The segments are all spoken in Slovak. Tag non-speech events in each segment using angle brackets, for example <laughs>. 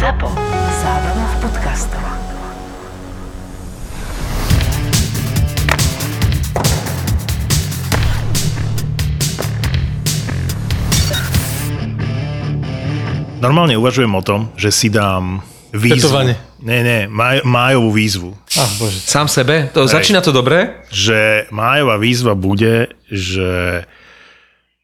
ZAPO. Zábrná v podcastov. Normálne uvažujem o tom, že si dám výzvu. Tetovanie. Nie, nie, maj, májovú výzvu. Ach, bože. Sám sebe? To, začína to dobre? Že májová výzva bude, že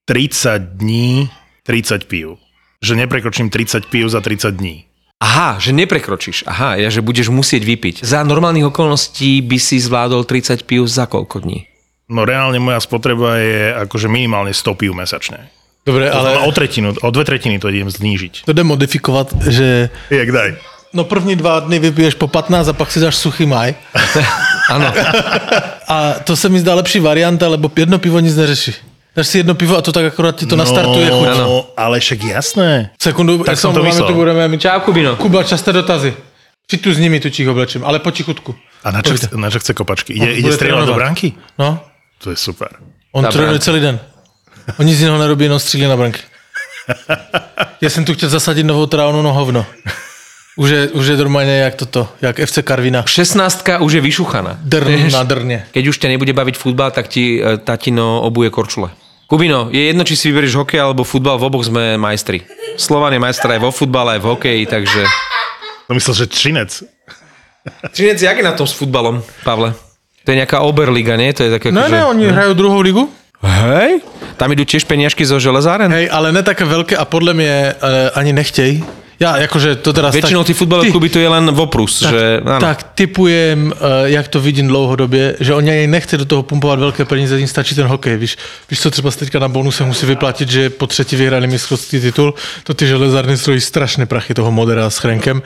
30 dní, 30 pív. Že neprekročím 30 pív za 30 dní. Aha, že neprekročíš. Aha, ja, že budeš musieť vypiť. Za normálnych okolností by si zvládol 30 pív za koľko dní? No reálne moja spotreba je akože minimálne 100 pív mesačne. Dobre, Ale o tretinu, o dve tretiny to idem znížiť. to jde modifikovat, že Jak daj. no první dva dny vypiješ po 15 a pak si dáš suchý maj. <laughs> Áno. A to se mi zdá lepší varianta, lebo jedno pivo nic neřeší. Dáš si jedno pivo a to tak akorát ti to nastartuje chuť. No, ale však jasné. Sekundu, Tak jak som to máme myslel. tu budeme mít. Čau, Kubino. Kuba, časté dotazy. Přijď tu s nimi, tu čich oblečím, ale potichutku. A na čo, chce, na čo chce kopačky? Ide, ide strieľať do bránky? No, To je super. on Ta trénuje celý den. On nic jiného nerobí, jenom střílí na branky. Já jsem tu chtěl zasadit novou tránu, no hovno. Už je, už je normálně jak toto, jak FC Karvina. 16 už je vyšuchaná. Drn Vieš? na drně. Keď už ťa nebude baviť futbal, tak ti e, tatino obuje korčule. Kubino, je jedno, či si vyberieš hokej alebo futbal, v oboch sme majstri. Slovan je majster aj vo futbale, aj v hokeji, takže... To myslel, že Třinec. Činec, jak je na tom s futbalom, Pavle? To je nejaká Oberliga, nie? To je také, Ne, akože- ne, oni hrajú druhou ligu. Hej? Tam idú tiež peniažky zo železáren? Hej, ale ne také velké a podle mě uh, ani nechtěj. Já jakože to teda... Väčšinou tí futbalové kluby to je len voprus, tak, že... Áno. tak typujem, uh, jak to vidím dlouhodobě, že oni ani nechce do toho pumpovat velké peníze, jim stačí ten hokej, víš. Víš, co třeba teďka na bonuse musí vyplatit, že po třetí vyhrali mistrovský titul, to ty železárny stojí strašné prachy toho Modera s Chrenkem.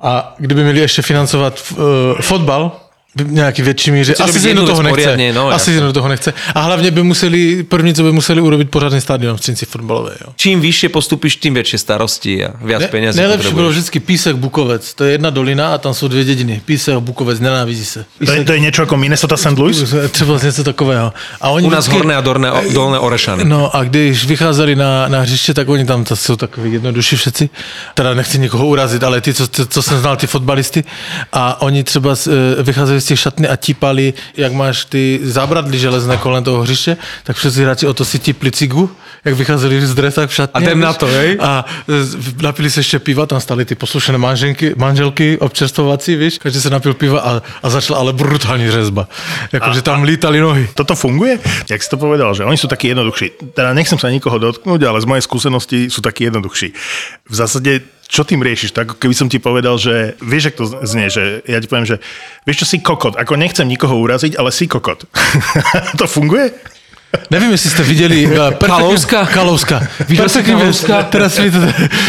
A kdyby měli ještě financovat uh, fotbal, v nějaký větší míře. Asi si do toho nechce. no, Asi si do toho nechce. A hlavně by museli, první, co by museli urobit pořádný stadion v Třinci fotbalové. Jo. Čím vyššie postupíš, tým väčšie starosti a viac Ne, peniazy nejlepší bylo potrebuješ. vždycky Písek Bukovec. To je jedna dolina a tam jsou dvě dědiny. Písek Bukovec, nenávidí se. To je, to je niečo ako Minnesota St. Louis? Třeba něco takového. A oni U nás horné a dorné, o, dolné Orešany. No a když vycházeli na, na hřiště, tak oni tam to jsou takový jednodušší všetci. Teda nechci někoho urazit, ale ty, co, co, co jsem znal, ty fotbalisty. A oni třeba z- e, vycházeli těch šatny a típali, jak máš ty zábradly železné kolem toho hřiště, tak všetci hráči o to si típli cigu, jak vycházeli z dresách v šatně. A jdem na to, hej? A e, napili se ještě piva, tam stali ty poslušené manženky, manželky občerstvovací, víš, každý se napil piva a, a začala ale brutální řezba. Jakože tam lítali nohy. Toto funguje? Jak si to povedal, že oni sú takí jednoduchší. Teda nechcem sa nikoho dotknúť, ale z mojej skúsenosti sú takí jednoduchší. V zásade, čo tým riešiš? Tak keby som ti povedal, že vieš, jak to znie, že ja ti poviem, že vieš čo, si kokot. Ako nechcem nikoho uraziť, ale si kokot. <laughs> to funguje? Nevím, jestli jste viděli... Uh, Kalouska? Kalouska. Víš, Perfektní Kalouska? Teraz mi to...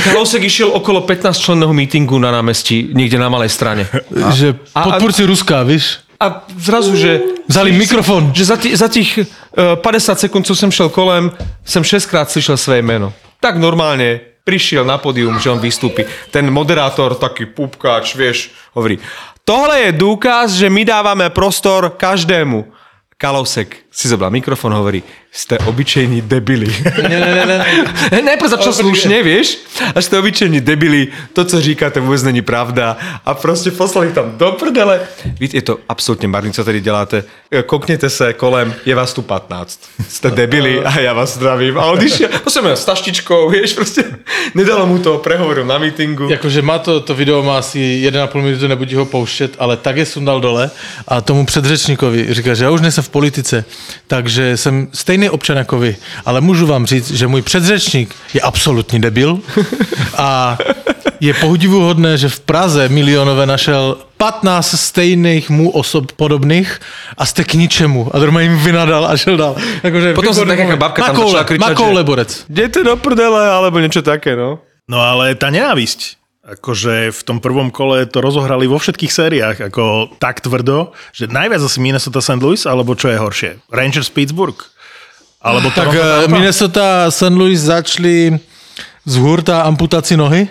Kalousek išiel okolo 15 členného mítingu na námestí, niekde na malej strane. že a- podpůrci Ruska, víš? A zrazu, že... Vzali mikrofon. Že za, tí, za tých uh, 50 sekúnd, co som šel kolem, som 6 krát slyšel svoje meno. Tak normálne prišiel na pódium, že on vystúpi. Ten moderátor, taký pupkáč, vieš, hovorí, tohle je dôkaz, že my dávame prostor každému. Kalousek si zobral mikrofon, hovorí, ste obyčejní debili. Ne, ne, ne, ne. <laughs> Najprv začal slušne, vieš, a ste obyčejní debili, to, co říkáte, vôbec není pravda. A proste poslali tam do prdele. Víte, je to absolútne marný, co tady děláte. E, Koknete se kolem, je vás tu 15. Ste debili a ja vás zdravím. A odišiel, posledne s taštičkou, vieš, proste nedalo mu to, prehovoril na mítingu. Jakože má to, to video má asi 1,5 minuty, nebudí ho pouštět, ale tak je sundal dole a tomu předřečníkovi říká, že já už nejsem v politice, takže jsem stejný občan jako vy, ale můžu vám říct, že můj předřečník je absolutní debil a je pohdivuhodné, že v Praze milionové našel 15 stejných mu osob podobných a jste k ničemu. A normálně jim vynadal a šel dál. Jakože Potom sa taká moment. babka tam začala kričať, že- borec. Idete do prdele, alebo niečo také, no. No ale tá nenávisť, akože v tom prvom kole to rozohrali vo všetkých sériách, ako tak tvrdo, že najviac asi Minnesota St. Louis, alebo čo je horšie? Rangers Pittsburgh? Alebo Tak Toronto, eh? Minnesota a St. Louis začali z hurta amputaci nohy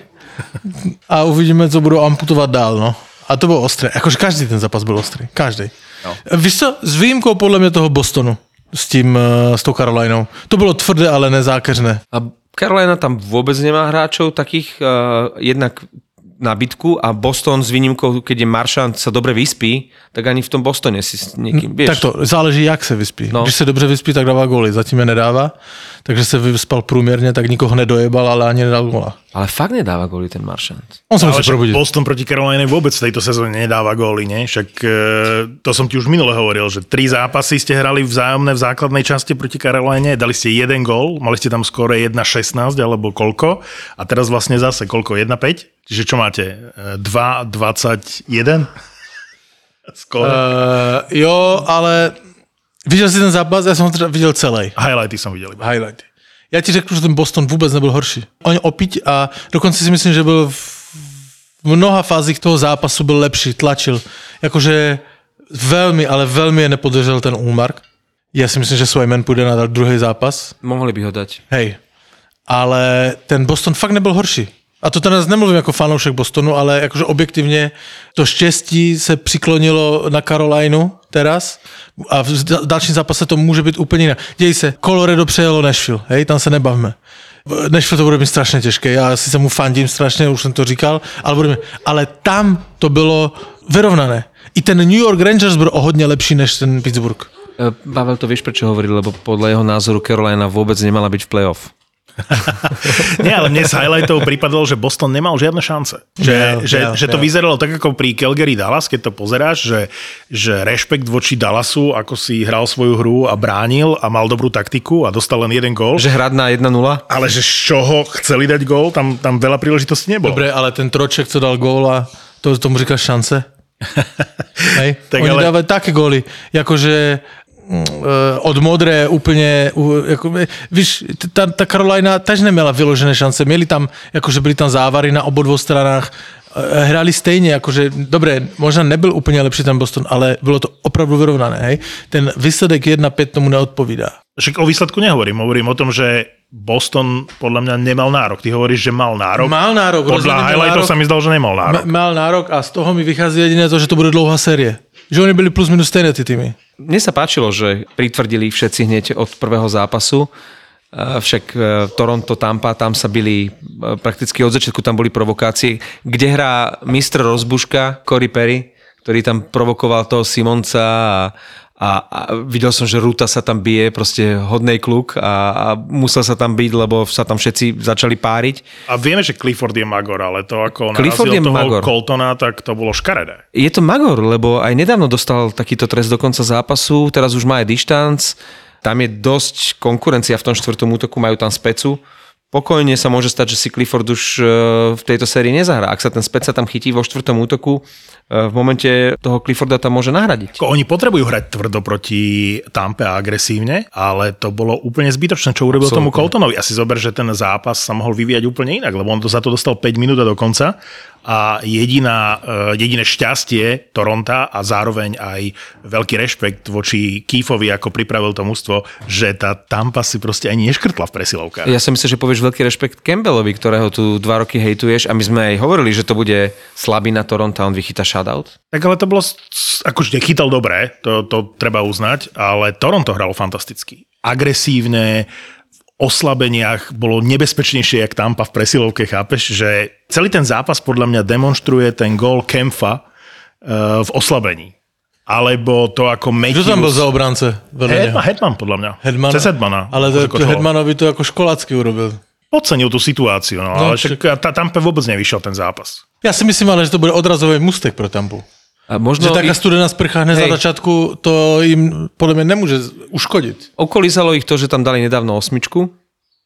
a uvidíme, co budou amputovat dál, no. A to bylo ostré. Jakože každý ten zápas byl ostrý. Každý. No. Víš co, s výjimkou podle mě toho Bostonu s tím, eh, s tou Carolinou. To bylo tvrdé, ale nezákeřné. A Carolina tam vôbec nemá hráčov takých, uh, jednak na bitku a Boston s výnimkou, keď je Maršant sa dobre vyspí, tak ani v tom Bostone si s niekým, vieš. Tak to záleží, jak se vyspí. No. Když se dobře vyspí, tak dává góly. Zatím je nedává. Takže se vyspal průměrně, tak nikoho nedojebal, ale ani nedal góla. Ale fakt nedáva góly ten Maršant. On sa musí probudiť. Boston proti Caroline vôbec v tejto sezóne nedáva góly, nie? Však e, to som ti už minule hovoril, že tri zápasy ste hrali vzájomné v základnej časti proti Caroline, dali ste jeden gól, mali ste tam skore 1-16 alebo koľko a teraz vlastne zase koľko? 1-5? Čiže čo máte? E, 2-21? Skore. Uh, Uh, jo, ale viděl jsi ten zápas? Já jsem ho teda viděl celý. Highlighty som videl iba. Highlighty. Já ti řeknu, že ten Boston vůbec nebyl horší. Oni opiť a dokonce si myslím, že byl v mnoha fázích toho zápasu byl lepší, tlačil. Jakože velmi, ale velmi je nepodržel ten Ulmark. Já si myslím, že Swayman půjde na druhý zápas. Mohli by ho dať. Hej. Ale ten Boston fakt nebyl horší. A to teraz nemluvím jako fanoušek Bostonu, ale jakože objektivně to štěstí se přiklonilo na Carolinu teraz a v da- dalším zápase to může být úplně jinak. Děj se, Colorado přejelo Nashville, hej, tam se nebavme. Nashville to bude mít strašně těžké, já si se mu fandím strašně, už jsem to říkal, ale, bude mít, ale tam to bylo vyrovnané. I ten New York Rangers byl o hodně lepší než ten Pittsburgh. E, Pavel to vieš, prečo hovorí, lebo podľa jeho názoru Carolina vôbec nemala byť v playoff. Nie, ale mne z highlightov pripadalo, že Boston nemal žiadne šance. Že, Jo, že, jo, že to jo. vyzeralo tak ako pri Calgary Dallas, keď to pozeráš, že, že rešpekt voči Dallasu, ako si hral svoju hru a bránil a mal dobrú taktiku a dostal len jeden gól. Že hrať na 1-0? Ale že z čoho chceli dať gól, tam, tam veľa príležitostí nebolo. Dobre, ale ten Troček, co dal góla, to tomu říkáš šance? <laughs> Hej? Tak Oni ale- dávají také góly, jakože eh, od modré úplně, u- jako, eh, víš, t- ta, ta Carolina tež neměla vyložené šance, měli tam, jakože byly tam závary na obou dvou stranách, eh, hráli stejně, jakože, dobré, možná nebyl úplně lepší ten Boston, ale bylo to opravdu vyrovnané, hej. Ten výsledek 1-5 tomu neodpovídá. Však o výsledku nehovorím, hovorím o tom, že Boston podľa mňa nemal nárok. Ty hovoríš, že mal nárok. Mal nárok, Podľa highlightov sa mi zdal, že nemal nárok. Ma- Mal nárok a z toho mi vychází jediné to, že to bude dlouhá série. Že oni byli plus minus stejné ty týmy. Mne sa páčilo, že pritvrdili všetci hneď od prvého zápasu. E, Však e, Toronto, Tampa, tam sa byli, e, prakticky od začiatku tam boli provokácie. Kde hrá mistr rozbuška, Cory Perry, ktorý tam provokoval toho Simonca a, a, a videl som, že Ruta sa tam bije, proste hodnej kluk a, a musel sa tam byť, lebo sa tam všetci začali páriť. A vieme, že Clifford je magor, ale to ako Clifford je toho magor. Coltona, tak to bolo škaredé. Je to Magor, lebo aj nedávno dostal takýto trest do konca zápasu, teraz už má aj dištanc, tam je dosť konkurencia v tom štvrtom útoku, majú tam specu. Pokojne sa môže stať, že si Clifford už e, v tejto sérii nezahrá. Ak sa ten spec sa tam chytí vo štvrtom útoku, e, v momente toho Clifforda tam môže nahradiť. Oni potrebujú hrať tvrdo proti Tampe a agresívne, ale to bolo úplne zbytočné, čo urobil Absolútne. tomu Coltonovi. Asi zober, že ten zápas sa mohol vyvíjať úplne inak, lebo on to za to dostal 5 minút a do konca a jediná, eh, jediné šťastie Toronta a zároveň aj veľký rešpekt voči Keefovi, ako pripravil to mužstvo, že tá Tampa si proste ani neškrtla v presilovkách. Ja si myslím, že povieš veľký rešpekt Campbellovi, ktorého tu dva roky hejtuješ a my sme aj hovorili, že to bude slabý na Toronto a on vychytá shutout. Tak ale to bolo, akože nechytal dobre, to, to treba uznať, ale Toronto hralo fantasticky. Agresívne, oslabeniach bolo nebezpečnejšie, jak Tampa v presilovke, chápeš, že celý ten zápas podľa mňa demonstruje ten gól Kempfa uh, v oslabení. Alebo to, ako Matthews... Kdo tam byl za Hetman, něho? Hetman, podľa mňa. Hedman. Cez Hetmana. Ale to, to Hedmanovi to jako školácky urobil. Podcenil tú situáciu, no, No, ale však tá Tampa vôbec nevyšiel ten zápas. Já si myslím ale, že to bude odrazový mustek pro Tampu. A Že možno taká studená sprcha Hej. na začátku, to jim podle mě nemůže uškodit. okolízalo ich to, že tam dali nedávno osmičku,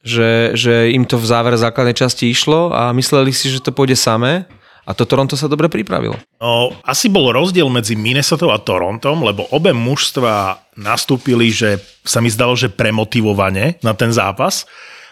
že, že im to v závere základnej časti išlo a mysleli si, že to pôjde samé a to Toronto sa dobre pripravilo. No, asi bol rozdiel medzi Minnesota a Torontom, lebo obe mužstva nastúpili, že sa mi zdalo, že premotivovane na ten zápas,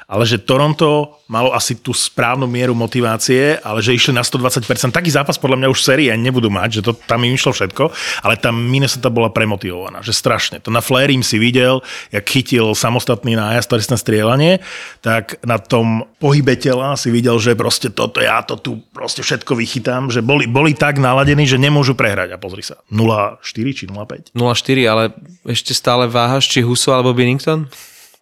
ale že Toronto malo asi tú správnu mieru motivácie, ale že išli na 120%. Taký zápas podľa mňa už série nebudú mať, že to tam im išlo všetko, ale tam Minnesota bola premotivovaná, že strašne. To na Flair im si videl, jak chytil samostatný nájazd, trestné strieľanie, tak na tom pohybe tela si videl, že proste toto ja to tu proste všetko vychytám, že boli, boli tak naladení, že nemôžu prehrať. A pozri sa, 0-4 či 0-5. 0-4, ale ešte stále váhaš, či Huso alebo Binnington?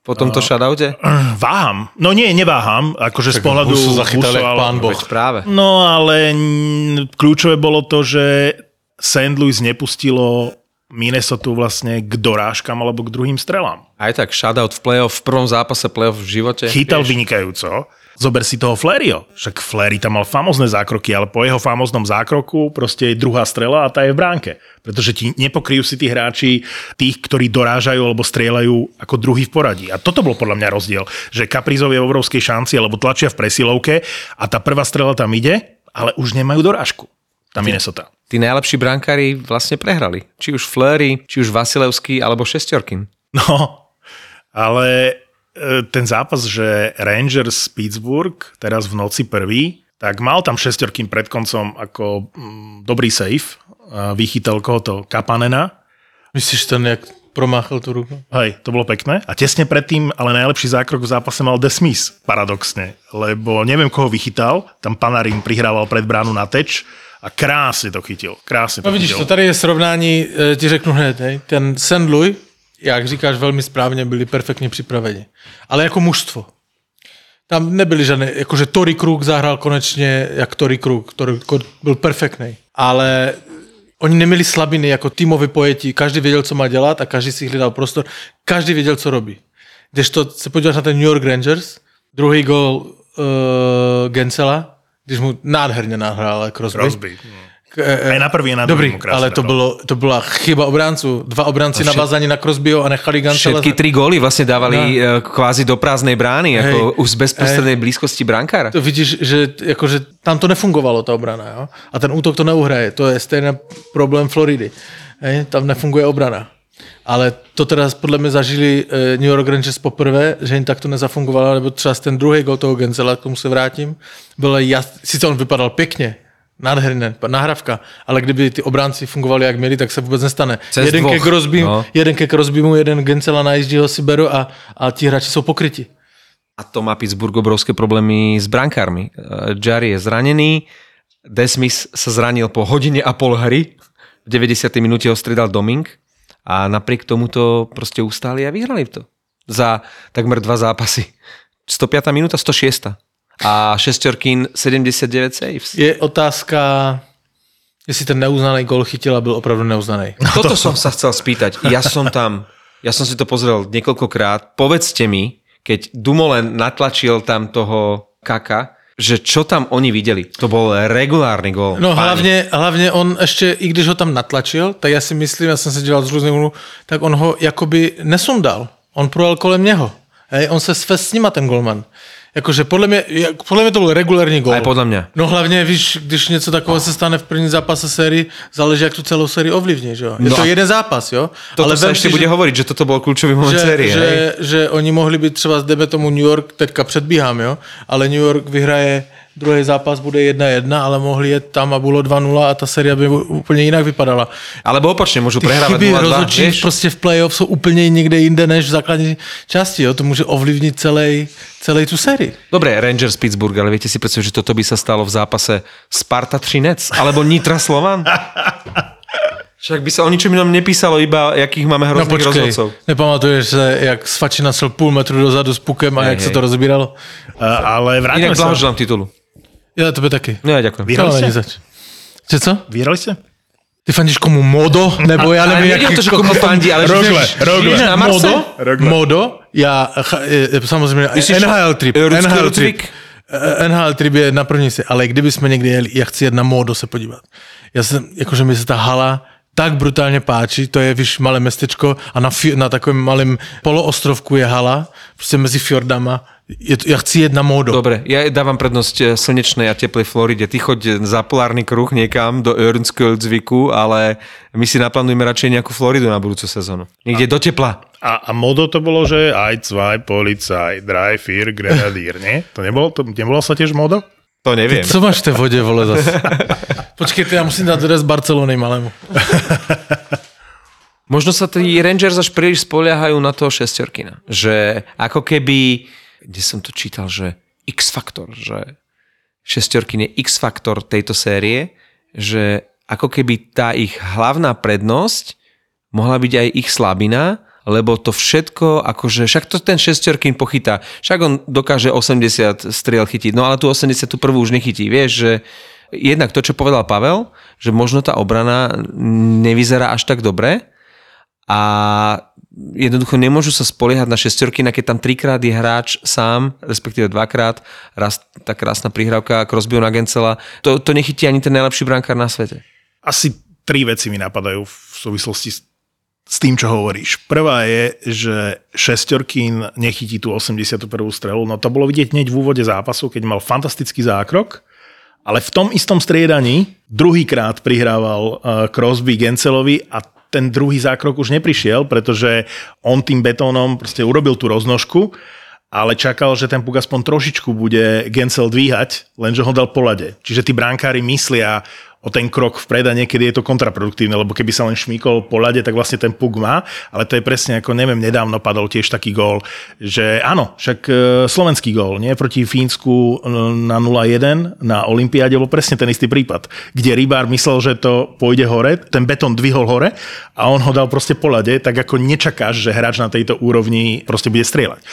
Po tomto shoutoute? <clears throat> Váham. No nie, neváham. Akože z pohľadu... Husu zachytal ale- pán Boh. Veď práve. No ale kľúčové bolo to, že St. Louis nepustilo Minnesota vlastne k dorážkam alebo k druhým strelám. Aj tak, shoutout v playoff, v prvom zápase playoff v živote. Chytal vieš. vynikajúco. Zober si toho Flerio. Však Flery tam mal famozné zákroky, ale po jeho famoznom zákroku proste je druhá strela a tá je v bránke. Pretože ti nepokryjú si tí hráči tých, ktorí dorážajú alebo strieľajú ako druhý v poradí. A toto bol podľa mňa rozdiel, že Kaprizov je v obrovskej šanci, alebo tlačia v presilovke a tá prvá strela tam ide, ale už nemajú dorážku. Tá Minnesota. Tí najlepší brankári vlastne prehrali. Či už Fleury, či už Vasilevský, alebo Šestorkin. No, ale ten zápas, že Rangers Pittsburgh, teraz v noci prvý, tak mal tam šestorkým pred koncom ako mm, dobrý save. A Vychytal koho to Kapanena. Myslíš ten, jak promáchal tú ruku? Hej, to bolo pekné. A tesne predtým, ale najlepší zákrok v zápase mal Desmis, paradoxne. Lebo neviem, koho vychytal. Tam Panarin prihrával pred bránu na teč a krásne to chytil. Krásne to No vidíš, chytil. to tady je srovnání, eh, ti řeknu hned, hej. ten St. Louis, jak říkáš velmi správně, byli perfektně připraveni. Ale jako mužstvo. Tam nebyli žádné, jakože Tory Krug zahrál konečně, jak Tory Krug, Tory byl perfektný. Ale oni neměli slabiny jako týmový pojetí, každý věděl, co má dělat a každý si hlídal prostor, každý věděl, co robí. Když to se podíváš na ten New York Rangers, druhý gol uh, Gensela, když mu nádherně nahrál Crosby. Crosby. E, Aj na prvý a na Dobrý, krásne ale to, dával. bylo, to byla chyba obránců. Dva obránci No všet- navázaní na Crosbyho a nechali Gancela. Všetky tri góly vlastne dávali no. kvázi do prázdnej brány, Hej. ako už z bezprostrednej blízkosti brankára. To vidíš, že jakože tam to nefungovalo, ta obrana. Jo? A ten útok to neuhraje. To je stejný problém Floridy. Hej? Tam nefunguje obrana. Ale to teda podle mě zažili New York Rangers poprvé, že jim tak to nezafungovalo, nebo třeba ten druhý gol toho Genzela, k tomu se vrátím, byl jas... sice on vypadal pěkně, nádherně, nahrávka, ale kdyby ty obránci fungovali jak měli, tak se vůbec nestane. Cez jeden, ke dvoch, Crosby, no. no. jeden ke Crosbymu, jeden Genzela najíždí ho si beru a, a ti hráči jsou pokryti. A to má Pittsburgh obrovské problémy s brankármi. Eh, Jarry je zranený, Desmis sa zranil po hodine a pol hry, v 90. minúte ho stredal Doming a napriek tomu to proste ustáli a vyhrali to. Za takmer dva zápasy. 105. minúta, 106. A šestorkin 79 saves. Je otázka, jestli ten neuznaný gol chytil a byl opravdu neuznaný. <laughs> Toto som sa chcel spýtať. Ja som tam, ja som si to pozrel niekoľkokrát. Povedzte mi, keď Dumoulin natlačil tam toho Kaka, že čo tam oni videli. To bol regulárny gól. No Páni. hlavně, hlavně on ještě, i když ho tam natlačil, tak já si myslím, já jsem se díval z různých úhlů, tak on ho jakoby nesundal. On projel kolem něho. Hej, on se svez s nima ten golman. Jakože podle mě, jak- podle mě to byl regulární gol. Aj podľa mňa. No hlavně, víš, když něco takového se stane v prvním zápase sérii, záleží, jak tu celou sérii ovlivní, že jo? Je No to jeden zápas, jo? Toto Ale sa ešte si, bude že- hovoriť, že toto bol kľúčový moment že, série. že, že oni mohli být třeba, jdeme tomu New York, teďka předbíhám, jo, ale New York vyhraje druhý zápas bude 1-1, ale mohli jet tam a bylo 2-0 a ta série by úplně jinak vypadala. Alebo Ty prehrávať chyby 0-2, rozhodčí prostě v playoff jsou úplně někde jinde než v základní části, jo, to může ovlivnit celý, celý tu sérii. Dobre, Rangers Pittsburgh, ale viete si predstaviť, že toto by sa stalo v zápase Sparta Trinec alebo Nitra Slovan? Však by sa o ničom inom nepísalo, iba jakých máme No hrozných počkej, rozhodcov. nepamatuješ se, jak Svačina šel půl metru dozadu s pukem a Hej, jak se hej. to rozbíralo? A, ale vrátime Inak sa. blahoželám titulu. Já tebe taky. No ja ďakujem. Vyhrali ste? co? Vyhrali ste? Ty fandíš komu Modo? Nebo nejde o jaký to, že komu fandí, ale Rogle, Rogle. Modo, Rogle. Modo, e, e, samozřejmě Myslíš NHL trip, NHL trip, E, NHL trip je na první si, ale kdyby jsme někdy jeli, já chci jet na Modo se podívat. Já jsem, jakože mi se ta hala tak brutálně páči, to je, víš, malé městečko a na, na takovém malém poloostrovku je hala, prostě mezi fjordama. Je to, já chci jet na Modo. Dobre, ja dávam prednosť eh, slnečnej a teplej Floride. Ty choď za polárny kruh niekam do Ernského zvyku, ale my si naplánujeme radšej nejakú Floridu na budúcu sezónu. Niekde do tepla. A, a modo to bolo, že aj zwei, policaj, drei, vier, grenadír, nie? To nebolo, to nebolo sa tiež modo? To neviem. Co máš v té vodě, vole, zase? <laughs> Počkejte, já musím dát dres Barcelony malému. Možno sa tí Rangers až príliš spoliehajú na toho šestorkina. Že ako keby, kde som to čítal, že X-faktor, že šestorkin je X-faktor tejto série, že ako keby tá ich hlavná prednosť mohla byť aj ich slabina lebo to všetko, akože, však to ten šestorkin pochytá, však on dokáže 80 striel chytiť, no ale tu 81 už nechytí, vieš, že jednak to, čo povedal Pavel, že možno tá obrana nevyzerá až tak dobre a jednoducho nemôžu sa spoliehať na šestorky, keď tam trikrát je hráč sám, respektíve dvakrát, raz tá krásna prihrávka Crosbyho na Gencela, to, to nechytí ani ten najlepší brankár na svete. Asi tri veci mi napadajú v súvislosti s s tým, čo hovoríš. Prvá je, že šestorkín nechytí tú 81. strelu. No to bolo vidieť hneď v úvode zápasu, keď mal fantastický zákrok, ale v tom istom striedaní druhýkrát prihrával uh, Crosby Gencelovi a ten druhý zákrok už neprišiel, pretože on tým betónom proste urobil tú roznožku, ale čakal, že ten puk aspoň trošičku bude Gencel dvíhať, lenže ho dal po lade. Čiže tí bránkári myslia o ten krok vpred a niekedy je to kontraproduktívne, lebo keby sa len šmíkol po ľade, tak vlastne ten puk má, ale to je presne ako, neviem, nedávno padol tiež taký gól, že áno, však e, slovenský gól, nie, proti Fínsku e, na 0-1 na Olympiáde bol presne ten istý prípad, kde rybár myslel, že to pôjde hore, ten betón dvihol hore a on ho dal proste po ľade, tak ako nečakáš, že hráč na tejto úrovni proste bude strieľať.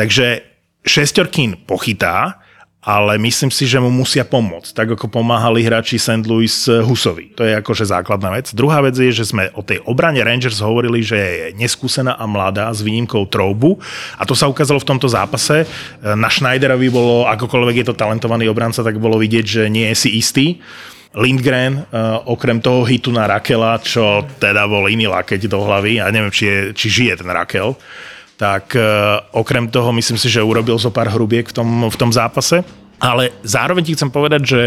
Takže šestorkín pochytá, ale myslím si, že mu musia pomôcť, tak ako pomáhali hráči St. Louis Husovi. To je akože základná vec. Druhá vec je, že sme o tej obrane Rangers hovorili, že je neskúsená a mladá s výnimkou Troubu a to sa ukázalo v tomto zápase. Na Schneiderovi bolo, akokoľvek je to talentovaný obranca, tak bolo vidieť, že nie je si istý. Lindgren, uh, okrem toho hitu na Rakela, čo teda bol iný lakeť do hlavy, a neviem, či, je, či žije ten Rakel, tak uh, okrem toho myslím si, že urobil zo pár hrubiek v tom, v tom zápase. Ale zároveň ti chcem povedať, že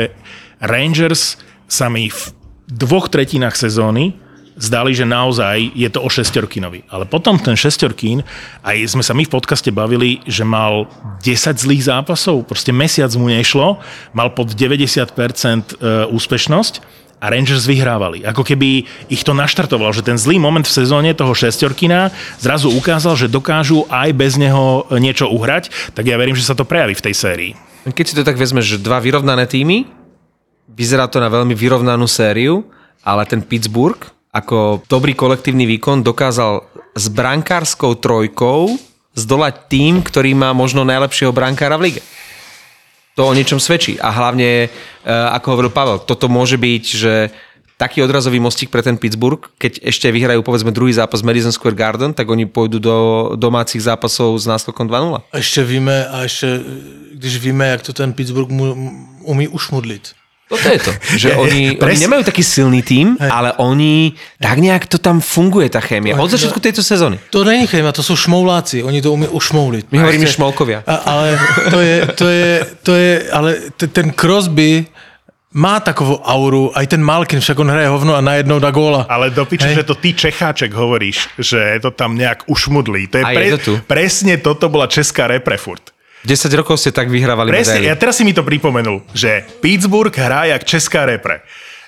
Rangers sa mi v dvoch tretinách sezóny zdali, že naozaj je to o šestorkinovi. Ale potom ten šestorkin, aj sme sa my v podcaste bavili, že mal 10 zlých zápasov, proste mesiac mu nešlo, mal pod 90% e, úspešnosť a Rangers vyhrávali. Ako keby ich to naštartovalo, že ten zlý moment v sezóne toho šestorkina zrazu ukázal, že dokážu aj bez neho niečo uhrať, tak ja verím, že sa to prejaví v tej sérii. Keď si to tak vezmeš, že dva vyrovnané týmy, vyzerá to na veľmi vyrovnanú sériu, ale ten Pittsburgh ako dobrý kolektívny výkon dokázal s brankárskou trojkou zdolať tým, ktorý má možno najlepšieho brankára v lige to o niečom svedčí. A hlavne, e, ako hovoril Pavel, toto môže byť, že taký odrazový mostík pre ten Pittsburgh, keď ešte vyhrajú povedzme druhý zápas Madison Square Garden, tak oni pôjdu do domácich zápasov s náskokom 2-0. Ešte víme, a ešte, když víme, jak to ten Pittsburgh umí ušmudliť. Toto je to, že <laughs> oni, oni nemajú taký silný tým, Hej. ale oni, tak nejak to tam funguje, tá chémia. Od začiatku tejto sezóny. To není chémia, to sú šmouláci, oni to umí ušmouliť. My hovoríme šmolkovia. Ale to je, to je, to je, ale ten Crosby, má takovú auru, aj ten Malkin, však on hraje hovno a najednou dá góla. Ale do piče, že to ty Čecháček hovoríš, že to tam nejak ušmudlí. To je, pre, je to tu. presne toto bola česká repre furt. 10 rokov ste tak vyhrávali Presne, medaily. ja teraz si mi to pripomenul, že Pittsburgh hrá jak česká repre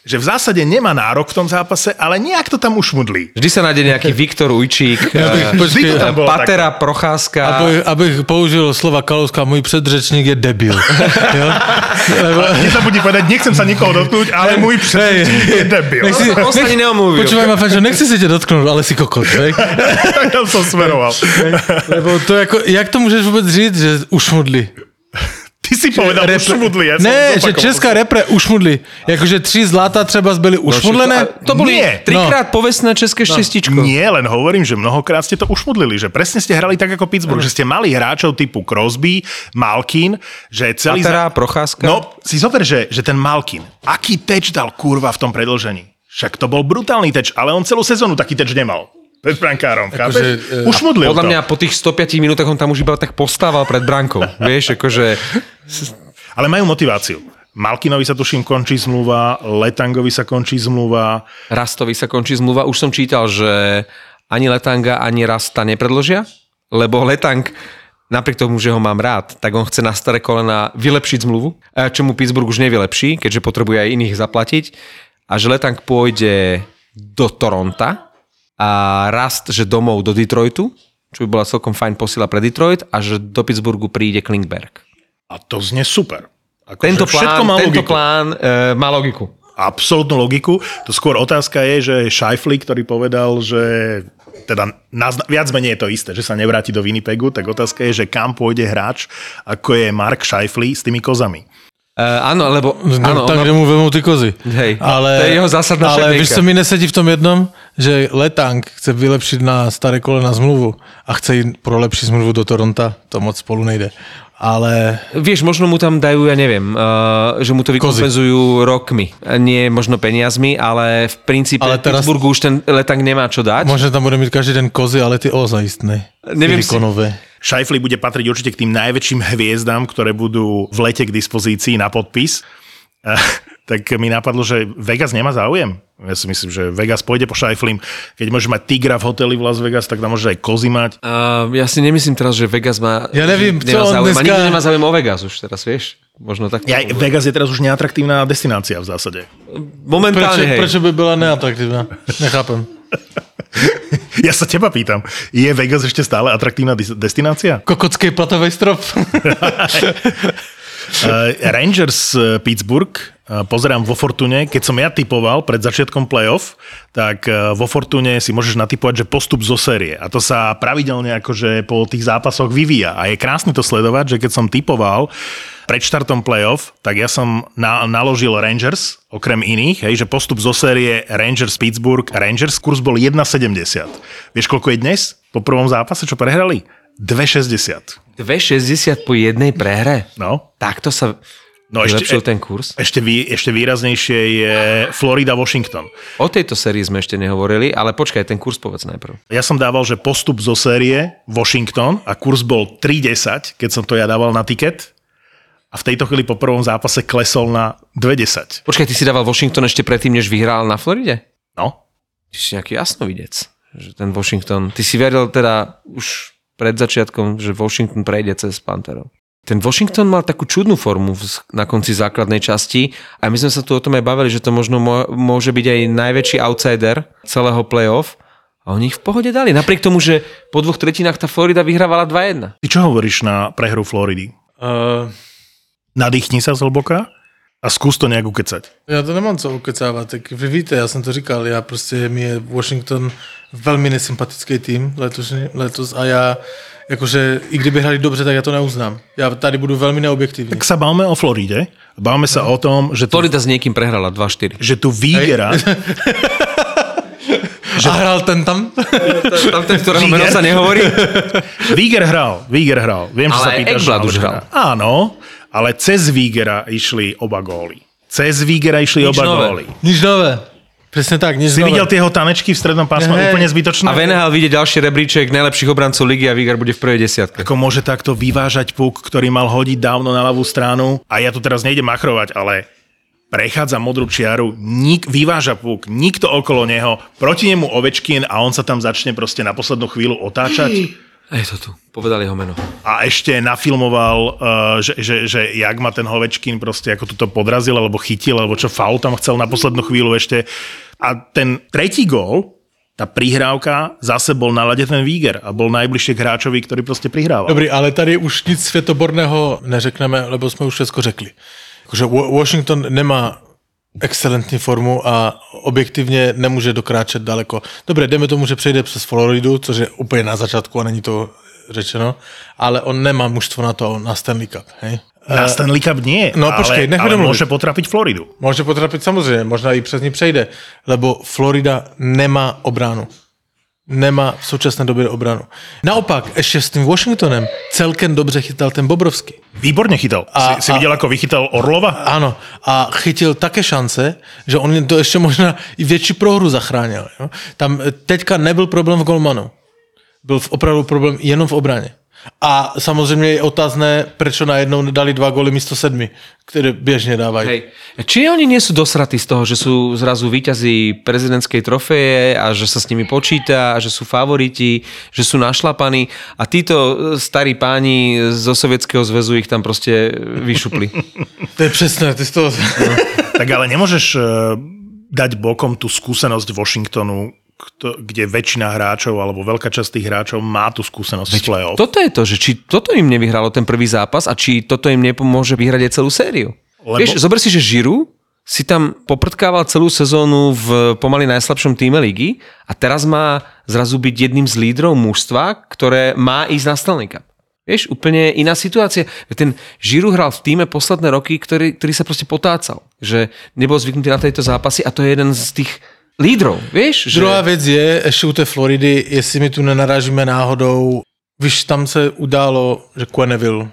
že v zásade nemá nárok v tom zápase, ale nejak to tam už mudlí. Vždy sa nájde nejaký <laughs> Viktor Ujčík, ja bych, eh, počkej, Patera, tak. Procházka. Aby, abych použil slova Kalouska, môj předřečník je debil. <laughs> jo? Lebo... Nezabudni povedať, nechcem sa nikoho dotknúť, ale môj předřečník je debil. Nech si, on sa ani neomluvil. Počúvaj ma, že nechci si ťa dotknúť, ale si kokot. <laughs> tak tam som smeroval. Lebo to ako, jak to môžeš vôbec říct, že už mudli? Ty si povedal repre... ušmudli. Ja ne, že česká repre ušmudli. Jakože tři zlata třeba byli ušmudlené. No, to boli Nie. trikrát no. povestné české no. šestičko. Nie, len hovorím, že mnohokrát ste to ušmudlili, že presne ste hrali tak ako Pittsburgh, no. že ste mali hráčov typu Crosby, Malkin, že celý... Patera, za... Procházka. No, si zober, že, že ten Malkin, aký teč dal kurva v tom predlžení. Však to bol brutálny teč, ale on celú sezónu taký teč nemal pred brankárom, chápeš? Akože, Už modlil Podľa to. mňa po tých 105 minútach on tam už iba tak postával pred brankou. <laughs> Vieš, akože... Ale majú motiváciu. Malkinovi sa tuším končí zmluva, Letangovi sa končí zmluva. Rastovi sa končí zmluva. Už som čítal, že ani Letanga, ani Rasta nepredložia, lebo Letang napriek tomu, že ho mám rád, tak on chce na staré kolena vylepšiť zmluvu, čo mu Pittsburgh už nevylepší, keďže potrebuje aj iných zaplatiť. A že Letang pôjde do Toronta, a rast, že domov do Detroitu, čo by bola celkom fajn posila pre Detroit a že do Pittsburghu príde Klingberg. A to znie super. Ako, tento, plán, tento plán e, má logiku. absolútnu logiku. To skôr otázka je, že Scheifele, ktorý povedal, že teda nazna- viac menej je to isté, že sa nevráti do Winnipegu, tak otázka je, že kam pôjde hráč, ako je Mark Scheifele s tými kozami. Uh, áno, lebo... No, áno, tak, ono- že mu vemou ty kozy. Hej, ale, to je jeho zásadná Ale šetrnka. víš, co mi nesedí v tom jednom? Že Letang chce vylepšit na staré kolena zmluvu a chce jít pro lepší zmluvu do Toronta. To moc spolu nejde. Ale Vieš, možno mu tam dajú, ja neviem, uh, že mu to vykompenzujú rokmi. Nie možno peniazmi, ale v princípe Ale teraz-. Pittsburghu už ten letang nemá čo dať. možná tam bude mít každý den kozy, ale ty ozajistné. Neviem si- Scheifele bude patriť určite k tým najväčším hviezdám, ktoré budú v lete k dispozícii na podpis. Eh, tak mi napadlo, že Vegas nemá záujem. Ja si myslím, že Vegas pôjde po Scheiflim. Keď môžeš mať tigra v hoteli v Las Vegas, tak tam môžeš aj kozy mať. Uh, ja si nemyslím teraz, že Vegas má... Ja co nemá on záujem. Dneska- nikto nemá záujem o Vegas už teraz, vieš? Možno tak. Ja, Vegas je teraz už neatraktívna destinácia v zásade. Prečo, Momentálne, hej. prečo by byla neatraktivná? Nechápem. <laughs> Ja sa teba pýtam, je Vegas ešte stále atraktívna destinácia? <laughs> Kokocký platový strop. Uh, <laughs> Rangers uh, Pittsburgh, uh, pozerám vo Fortune, keď som ja typoval pred začiatkom playoff, tak vo Fortune si môžeš natypovať, že postup zo série. A to sa pravidelne akože po tých zápasoch vyvíja. A je krásne to sledovať, že keď som typoval pred štartom playoff, tak ja som na, naložil Rangers, okrem iných, hej, že postup zo série Rangers Pittsburgh, Rangers, kurz bol 1,70. Vieš, koľko je dnes po prvom zápase, čo prehrali? 2,60. 2,60 po jednej prehre. No. Takto sa No ešte, vylepšil ten kurz. Ešte, vý, ešte výraznejšie je Florida-Washington. O tejto sérii sme ešte nehovorili, ale počkaj, ten kurz povedz najprv. Ja som dával, že postup zo série Washington a kurz bol 3,10, keď som to ja dával na tiket. A v tejto chvíli po prvom zápase klesol na 2,10. Počkaj, ty si dával Washington ešte predtým, než vyhral na Floride? No. Ty si nejaký jasnovidec, že ten Washington... Ty si veril teda už pred začiatkom, že Washington prejde cez Panterov. Ten Washington mal takú čudnú formu na konci základnej časti a my sme sa tu o tom aj bavili, že to možno mo- môže byť aj najväčší outsider celého playoff a oni ich v pohode dali. Napriek tomu, že po dvoch tretinách tá Florida vyhrávala 2-1. Ty čo hovoríš na prehru Floridy? Uh, Nadýchni sa zhlboka a skús to nejak ukecať. já to nemám co ukecávat, tak vy víte, já jsem to říkal, já prostě, mi je Washington velmi nesympatický tým letos, letos a já, jakože i kdyby hrali dobře, tak já to neuznám. Já tady budu velmi neobjektivní. Tak sa bavme o Floride. Bavme sa o tom, že tu, Florida s niekým prehrala 2-4. že tu Vígera... <laughs> A hrál ten tam? Tam ten, ktorého meno sa nehovorí. Víger hral, Víger hral. Viem, čo Ale sa pýtaš. Ale už že- hral. Áno, ale cez Vígera išli oba góly. Cez Vígera išli Nič oba nové. góly. Nič nové. Přesně tak, nic Si nové. videl tie jeho tanečky v strednom pásme? Hej. Úplne zbytočné. A VNHL vidie ďalší rebríček najlepších obrancov ligy a Vigar bude v prvej desiatke. Ako môže takto vyvážať puk, ktorý mal hodiť dávno na ľavú stranu. A ja tu teraz nejdem machrovať, ale prechádza modrú čiaru, nik, vyváža puk, nikto okolo neho, proti nemu Ovečkin a on sa tam začne proste na poslednú chvíľu otáčať. Je to tu. Povedali jeho meno. a ešte nafilmoval, uh, že, že, že jak ma ten Hovečkin proste ako toto podrazil, alebo chytil, alebo čo faul tam chcel na poslednú chvíľu ešte. A ten tretí gól, tá prihrávka, zase bol na lade ten Víger a bol najbližšie k hráčovi, ktorý proste prihrával. Dobrý, ale tady už nic světoborného neřekneme, lebo jsme už všechno řekli. Jakože Wa- Washington nemá excelentní formu a objektivně nemůže dokráčet daleko. Dobré, jdeme tomu, že přejde přes Floridu, což je úplně na začátku a není to řečeno, ale on nemá mužstvo na to, na Stanley Cup. Hej? Na Stanley Cup nie, No, ale, počkej, ale domluvit. môže potrapiť Floridu. Může potrapit samozřejmě, možná i přes ní přejde, lebo Florida nemá obranu. Nemá v současné době obranu. Naopak, ještě s tím Washingtonem celkem dobře chytal ten Bobrovský. Výborne chytal. A- si, si a- videl, ako vychytal Orlova? Ano, a chytil také šance, že on to ještě možná i větší prohru zachránil. Jo? Tam eh, teďka nebyl problém v golmanu. Byl opravdu problém jenom v obraně. A samozřejmě je otázné, proč najednou nedali dva góly místo sedmi, které běžně dávají. Hej. Či oni nie sú dosratí z toho, že sú zrazu víťazí prezidentskej trofeje a že sa s nimi počíta a že sú favoriti, že sú našlapaní a títo e, starí páni zo Sovietskeho zväzu ich tam proste vyšupli. <laughs> To je přesné, ty jsi to... Tak ale nemôžeš uh, dať bokom tú skúsenosť Washingtonu, kto, kde väčšina hráčov alebo veľká časť tých hráčov má tú skúsenosť z play-off. Toto je to, že či toto im nevyhralo ten prvý zápas a či toto im nepomôže vyhrať aj celú sériu. Lebo- Vieš, zober si, že Žiru si tam poprtkával celú sezónu v pomaly najslabšom týme ligy a teraz má zrazu byť jedným z lídrov mužstva, ktoré má ísť na Stanley Cup. Vieš, úplne iná situácia. Ten Žiru hral v týme posledné roky, ktorý, ktorý sa proste potácal. Že nebol zvyknutý na tejto zápasy a to je jeden z tých lídrov, vieš? Že... Druhá věc je, ještě u té Floridy, jestli mi tu nenarážíme náhodou, víš, tam se událo, že Quenneville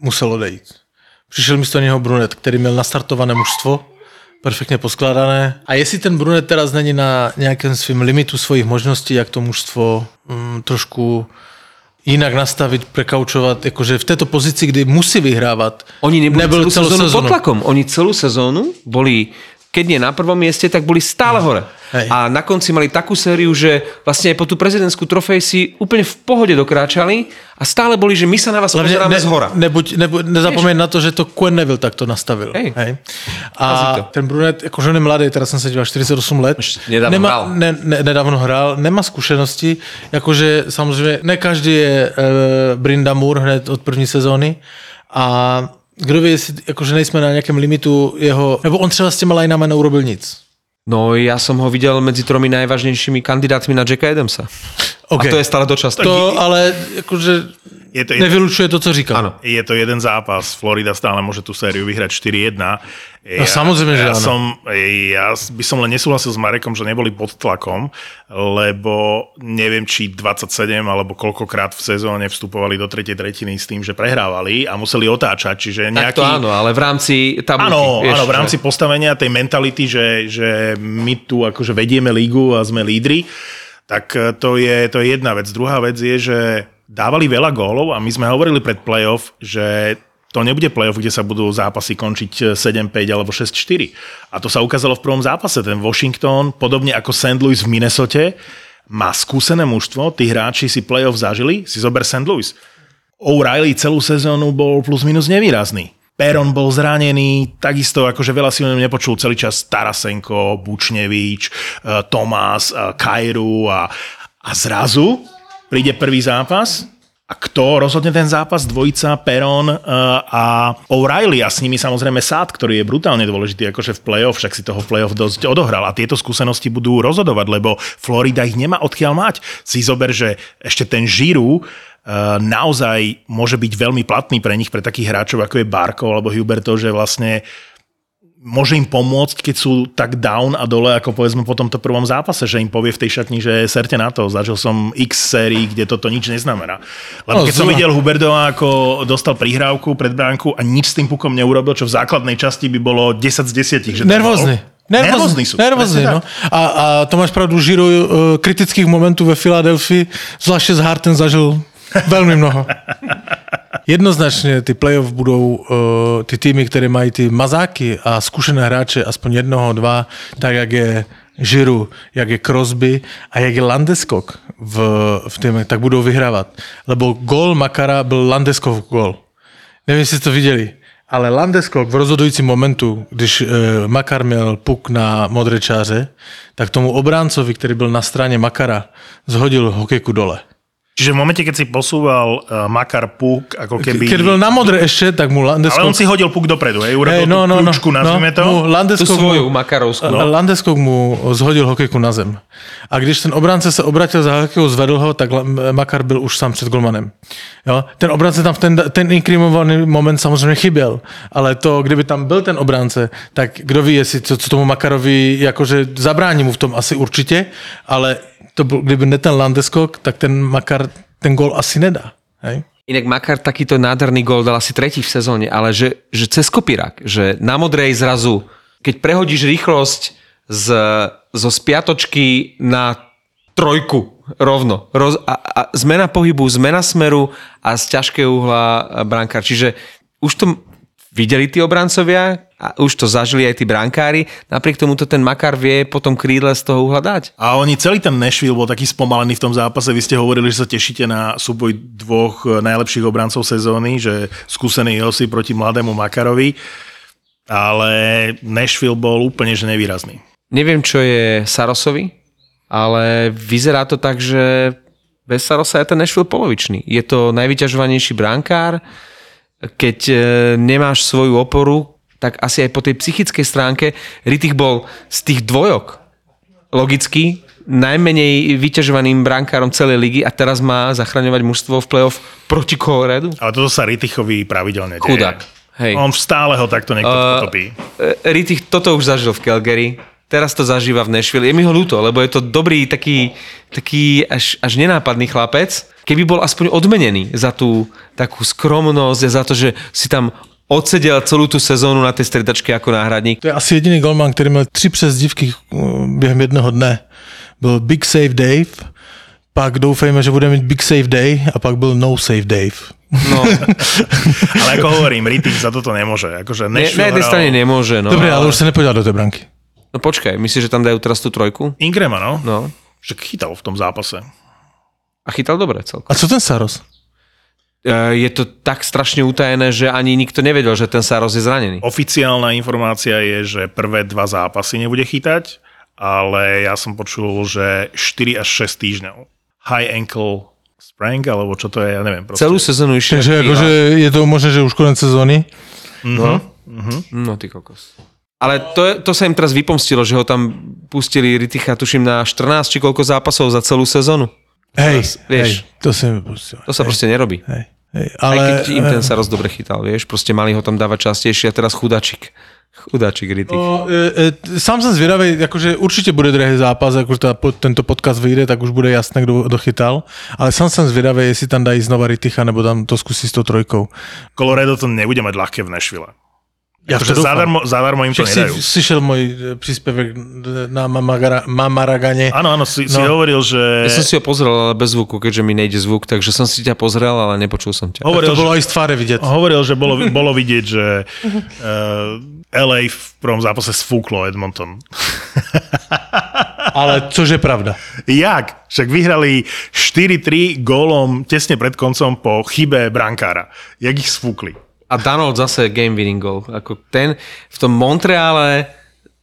musel odejít. Přišel místo něho Brunet, který měl nastartované mužstvo, perfektně poskládané. A jestli ten Brunet teraz není na nějakém svým limitu svojich možností, jak to mužstvo mm, trošku jinak nastavit, prekaučovat, jakože v této pozici, kdy musí vyhrávat, Oni neboli nebyl celú celou sezónu pod tlakom. Oni celú sezónu boli keď nie na prvom mieste, tak boli stále hore. Hej. A na konci mali takú sériu, že vlastne aj po tú prezidentskú trofej si úplne v pohode dokráčali a stále boli, že my sa na vás Hlavne pozeráme z hora. Nebuď, nebuď, nezapomeň na to, že to Quen Neville takto nastavil. Hej. Hej. A ten Brunet, akože on je mladý, teraz jsem se díval, 48 let. nedávno nemá, hral. Ne, ne, nedávno hrál, nemá zkušenosti, jakože samozřejmě ne každý je e, Brinda Moore hned od první sezóny a kdo ví, jestli jakože nejsme na nějakém limitu jeho, nebo on třeba s těma lineama neurobil nic. No ja som ho videl medzi tromi najvážnejšími kandidátmi na Jacka Adamsa. OK. A to je stále dočasné. To ale jakože Je to, je, nevylučuje to, co říkal. Áno. je to jeden zápas. Florida stále môže tú sériu vyhrať 4-1. Ja, samozrejme, že ja áno. Som, ja by som len nesúhlasil s Marekom, že neboli pod tlakom, lebo neviem, či 27 alebo koľkokrát v sezóne vstupovali do tretej tretiny s tým, že prehrávali a museli otáčať. Čiže Tak nejaký... to áno, ale v rámci tabulky. Áno, vieš, áno, v že- rámci postavenia tej mentality, že, že my tu akože vedieme lígu a sme lídri, tak eh, to je, to je jedna vec. Druhá vec je, že dávali veľa gólov a my sme hovorili pred playoff, že to nebude playoff, kde sa budú zápasy končiť 7-5 alebo 6-4. A to sa ukázalo v prvom zápase. Ten Washington, podobne ako St. Louis v Minnesote, má skúsené mužstvo, tí hráči si playoff zažili, si zober St. Louis. O'Reilly celú sezónu bol plus minus nevýrazný. Peron bol zranený, takisto akože veľa si nepočul celý čas Tarasenko, Bučnevič, eh, Tomás, eh, Kajru a, a zrazu príde prvý zápas a kto rozhodne ten zápas? Dvojica, Peron eh, a O'Reilly a s nimi samozrejme Sád, ktorý je brutálne dôležitý akože v play-off, však si toho v play-off dosť odohral a tieto skúsenosti budú rozhodovať, lebo Florida ich nemá odkiaľ mať. Si zober, že ešte ten Žiru Uh, naozaj môže byť veľmi platný pre nich, pre takých hráčov ako je Barkov alebo Huberto, že vlastne môže im pomôcť, keď sú tak down a dole, ako povedzme po tomto prvom zápase, že im povie v tej šatni, že serte na to, zažil som x sérií, kde toto nič neznamená. Lebo No, keď som zle. videl Hubertova, ako dostal prihrávku pred bránku a nič s tým pukom neurobil, čo v základnej časti by bolo 10 z 10. Že Nervózny. Nervózny sú. Nervózny, no. A, a to máš pravdu, Žiro uh, kritických momentů ve Filadelfii, zvláště z Harten zažil velmi mnoho. <laughs> Jednoznačně ty playoff budou uh, ty týmy, které mají ty mazáky a zkušené hráče, aspoň jednoho, dva, tak jak je Žiru, jak je Crosby a jak je Landeskog v, v tým, tak budou vyhrávat. Lebo gol Makara byl Landeskog gol. Nevím, jestli jste to viděli, ale Landeskog v rozhodujícím momentu, když e, Makar měl puk na modré čáře, tak tomu obráncovi, který byl na straně Makara, zhodil hokejku dole. Čiže v momente, keď si posúval uh, Makar puk, ako keby... Keď byl na modré ještě, tak mu Ale Landeskog... on si hodil puk dopredu, hej, urobil Hej, no, tú no, no, kľúčku, nazvime to. Mu Tú Landeskog svoju mu, makarovskú. no. Landeskog mu zhodil hokejku na zem. A když ten obránce se obratil za hokejku, zvedl ho, tak Makar byl už sám před golmanem. Jo? Ten obránce tam v ten, ten inkriminovaný moment samozřejmě chyběl, ale to, kdyby tam byl ten obránce, tak kdo ví, jestli co, co tomu Makarovi jakože zabrání mu v tom asi určitě, ale to byl, kdyby ne ten Landeskog, tak ten Makar ten gol asi nedá. Hej? Inak Makar takýto nádherný gól dal asi tretí v sezóne, ale že, že cez kopírak, že na modrej zrazu, keď prehodíš rýchlosť z, zo spiatočky na trojku rovno. Roz, a, a zmena pohybu, zmena smeru a z ťažkého uhla brankár. Čiže už to videli tí obrancovia a už to zažili aj tí brankári. Napriek tomu to ten Makar vie potom krídle z toho uhla dať. A oni celý ten Nashville bol taký spomalený v tom zápase. Vy ste hovorili, že sa tešíte na súboj dvoch eh, najlepších obrancov sezóny, že skúsený Josi proti mladému Makarovi. Ale Nashville bol úplne že nevýrazný. Neviem, čo je Sarosovi, ale vyzerá to tak, že bez Sarosa je ten Nashville polovičný. Je to najvyťažovanejší brankár. Keď e, nemáš svoju oporu, tak asi aj po tej psychickej stránke Rittich bol z tých dvojok logicky najmenej vyťažovaným brankárom celej ligy a teraz má zachraňovať mužstvo v play-off proti Coloredu? Ale toto sa Ritichovi pravidelne deje. Chudák. Hej. On stále ho takto niekto uh, potopí. Rittich toto už zažil v Calgary, teraz to zažíva v Nashville. Je mi ho ľúto, lebo je to dobrý, taký, taký až, až nenápadný chlapec. Keby bol aspoň odmenený za tú takú skromnosť a za to, že si tam odsedel celú tú sezónu na tej stredačke ako náhradník. To je asi jediný golman, který měl tři přezdívky uh, během jednoho dne. Byl Big Save Dave, pak doufejme, že bude mít Big Save Day a pak byl No Save Dave. No, <laughs> Ale ako hovorím, Rittich za toto nemôže. Akože ne, na jednej strane nemôže. No, Dobre, ale už se nepodíval do té branky. No počkaj, myslíš, že tam dajú teraz tú trojku? Ingrama, no. No. Však chytal v tom zápase. A chytal dobre celkom. A co ten Saros? E, Je to tak strašne utajené, že ani nikto nevedel, že ten Saros je zranený. Oficiálna informácia je, že prvé dva zápasy nebude chytať, ale ja som počul, že 4 až 6 týždňov. High ankle sprain, alebo čo to je, ja neviem. Proste. Celú sezónu išiel. Takže akože je to možné, že už konec sezóny? No. no ty kokos. Ale to, to sa im teraz vypomstilo, že ho tam pustili Riticha, tuším, na 14 či koľko zápasov za celú sezónu. Hej, vieš. hej, to si mi pustil. To sa proste nerobí. Hej, hej, Ale... Aj keď im ten Saros dobre chytal, vieš, proste mali ho tam dávať častejšie a teraz chudačik. Chudačik Rittich. No, e, e, sám jsem zvědavý, jakože určitě bude drahý zápas, jakože ta, po, tento podcast vyjde, tak už bude jasné, kdo, kdo chytal. Ale sám jsem zvědavý, jestli tam dají znova Riticha, nebo tam to zkusí s tou trojkou. Colorado to nebude mať ľahké v Nashville. Já Akože zadarmo, zadarmo im to Však nedajú. si slyšel můj e, příspěvek na Mamagara, Mamaragane. Áno, áno, si, si No. hovoril, že... Ja som si ho pozrel, ale bez zvuku, keďže mi nejde zvuk, takže som si ťa pozrel, ale nepočul som ťa. Tak hovoril, to bylo že, i z tváře vidět. hovoril, že bolo, <laughs> bolo vidieť, že uh, LA v prvom zápase sfúklo Edmonton. <laughs> Ale což je pravda. Jak? Však vyhrali 4-3 gólom tesne pred koncom po chybe brankára. Jak ich sfúkli? A Donald zase game winning goal. Ako ten v tom Montreale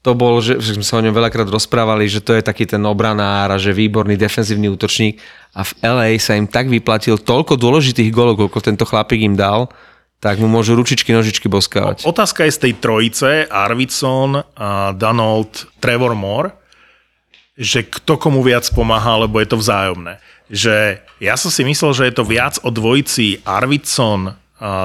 to bol, že, že sme sa o ňom veľakrát rozprávali, že to je taký ten obranár a že výborný defenzívny útočník a v LA sa im tak vyplatil toľko dôležitých golov, koľko tento chlapík im dal, tak mu môžu ručičky, nožičky boskávať. Otázka je z tej trojice, Arvidsson, a Donald, Trevor Moore, že kto komu viac pomáha, lebo je to vzájomné. Že ja som si myslel, že je to viac o dvojici Arvidsson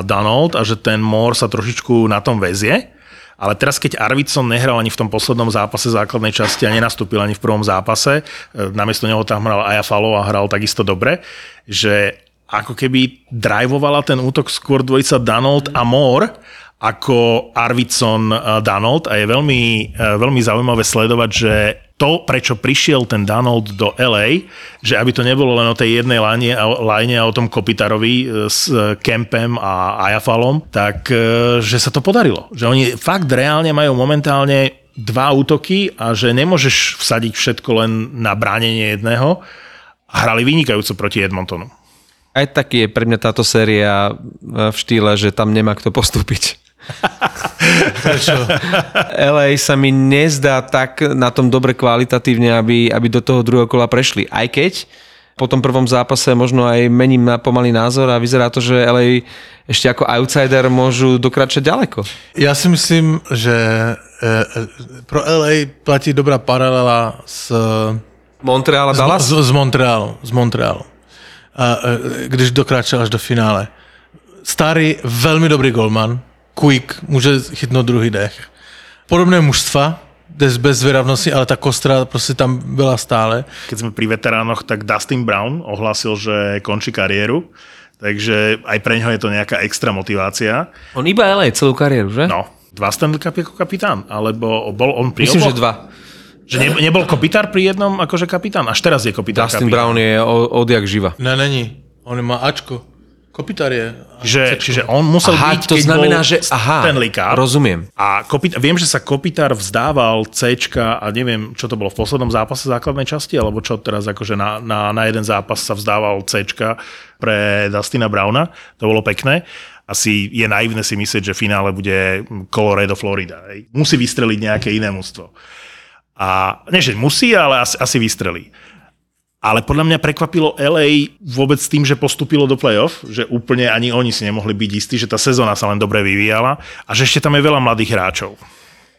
Donald a že ten Moore sa trošičku na tom vezie. Ale teraz, keď Arvidsson nehral ani v tom poslednom zápase základnej časti a nenastúpil ani v prvom zápase, e, namiesto neho tam hral Aja Falo a hral takisto dobre, že ako keby drivovala ten útok skôr dvojica Donald a Moore, ako Arvidsson a Donald a je veľmi, e, veľmi zaujímavé sledovať, že to, prečo prišiel ten Donald do LA, že aby to nebolo len o tej jednej line a, a o tom Kopitarovi e, s Kempem a Ajafalom, tak že sa to podarilo. Že oni fakt reálne majú momentálne dva útoky a že nemôžeš vsadiť všetko len na bránenie jedného. Hrali vynikajúco proti Edmontonu. Aj taký je pre mňa táto séria v štýle, že tam nemá kto postúpiť. LA sa mi nezdá tak na tom dobre kvalitatívne, aby, aby do toho druhého kola prešli. Aj keď po tom prvom zápase možno aj mením na pomalý názor a vyzerá to, že LA ešte ako outsider môžu dokračať ďaleko. Já si myslím, že e, pro LA platí dobrá paralela s, Montreal a Dallas? s Montrealu. Z Montrealu. A, e, když dokráčel až do finále. Starý, velmi dobrý golman, quick, může chytnout druhý dech. Podobné mužstva, bez, bez zvědavnosti, ale ta kostra prostě tam byla stále. Keď sme pri veteránoch, tak Dustin Brown ohlásil, že končí kariéru, takže aj pre neho je to nejaká extra motivácia. On iba LA celú kariéru, že? No, dva Stanley Cup ako kapitán, alebo bol on pri Myslím, oboch? že dva. Že ne, nebol Kopitár pri jednom akože kapitán? Až teraz je Kopitár Dustin kapitán. Brown je odjak živa. Ne, není. On má Ačko. Kopitar je. Že, čiže on musel Aha, byť, to keď znamená, bol že... Aha, Stanley Cup. rozumiem. A Kopit, viem, že sa Kopitár vzdával C a neviem, čo to bolo v poslednom zápase základnej časti, alebo čo teraz akože na, na, na jeden zápas sa vzdával C pre Dustina Browna. To bolo pekné. Asi je naivné si myslieť, že v finále bude Colorado Florida. Musí vystreliť nejaké iné mústvo. A nie, že musí, ale asi, asi vystrelí. Ale podľa mňa prekvapilo LA vôbec tým, že postupilo do playoff, že úplne ani oni si nemohli byť istí, že tá sezóna sa len dobre vyvíjala a že ešte tam je veľa mladých hráčov.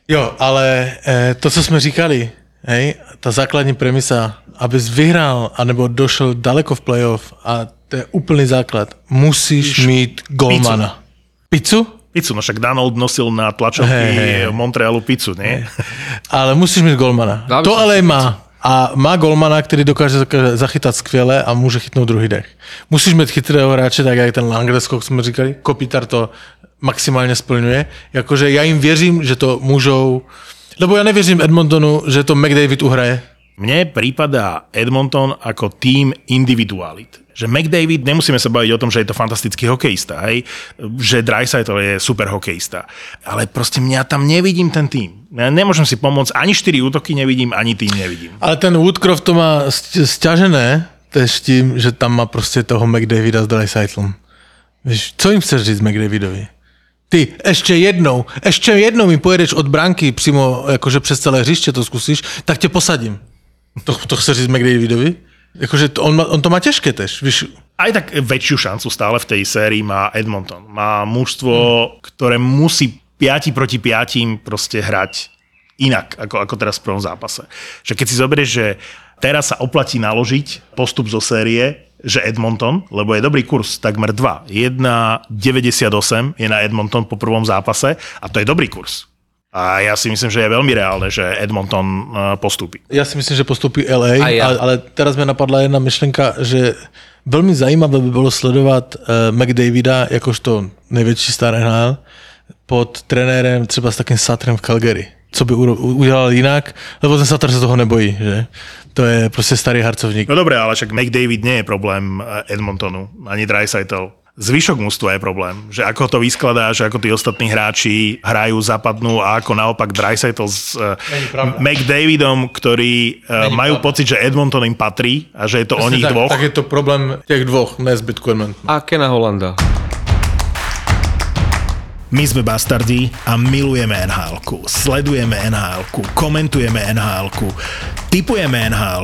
Jo, ale eh, to, co jsme říkali, hej, ta základní premisa, abys vyhrál anebo došel daleko v playoff a to je úplný základ, musíš mít golmana. Pizzu? Pizzu, no však Donald nosil na tlačovky hej, hej. Montrealu pizzu, nie? Ale musíš mít golmana. By To ale má. A má golmana, který dokáže zachytat skvěle a může chytnout druhý dech. Musíš mít chytrého hráče, tak jak ten Langlesko, jsme říkali. Kopitar to maximálně splňuje. Jakože já jim věřím, že to můžou... Lebo já nevěřím Edmontonu, že to McDavid uhraje. Mne prípada Edmonton ako tým individualit. Že McDavid, nemusíme sa baviť o tom, že je to fantastický hokejista, hej? že Dreisaitl je super hokejista. Ale proste mňa tam nevidím ten tým. Ja nemôžem si pomôcť, ani 4 útoky nevidím, ani tým nevidím. Ale ten Woodcroft to má sťažené tež tím, že tam má prostě toho McDavida s Dreisaitlom. Co jim chceš říct McDavidovi? Ty, ještě jednou, ještě jednou mi pojedeš od branky přímo jakože přes celé hřiště to zkusíš, tak tě posadím. To, to chceš říct McDavidovi? Jakože to, on, on to má těžké tež, víš. Aj tak väčšiu šancu stále v tej sérii má Edmonton. Má mužstvo, ktoré musí 5 proti 5 proste hrať inak, ako, ako teraz v prvom zápase. Že keď si zoberieš, že teraz sa oplatí naložiť postup zo série, že Edmonton, lebo je dobrý kurz, takmer 2. 1,98 je na Edmonton po prvom zápase a to je dobrý kurz. A ja si myslím, že je veľmi reálne, že Edmonton eh, postupí. Já si myslím, že postupí LA, A já. ale, ale teraz mě napadla jedna myšlenka, že velmi zajímavé by bylo sledovat uh, McDavida jakožto největší star NHL pod trenérem třeba s takým Satrem v Calgary. Co by udělal jinak, lebo ten Satr se toho nebojí, že? To je prostě starý harcovník. No dobre, ale však McDavid nie je problém eh, Edmontonu, ani Dreisaitl. Zvyšok mústva je problém, že ako to vyskladá, že ako tí ostatní hráči hrajú, zapadnú a ako naopak Dreisaitl s pravda. McDavidom, ktorí eh, majú pravda. pocit, že Edmonton im patrí a že je to o nich tak, dvoch. tak je to problém těch dvoch, ne zbytku Edmontonu. A Kena Holanda. My sme Bastardi a milujeme nhl sledujeme nhl komentujeme nhl typujeme nhl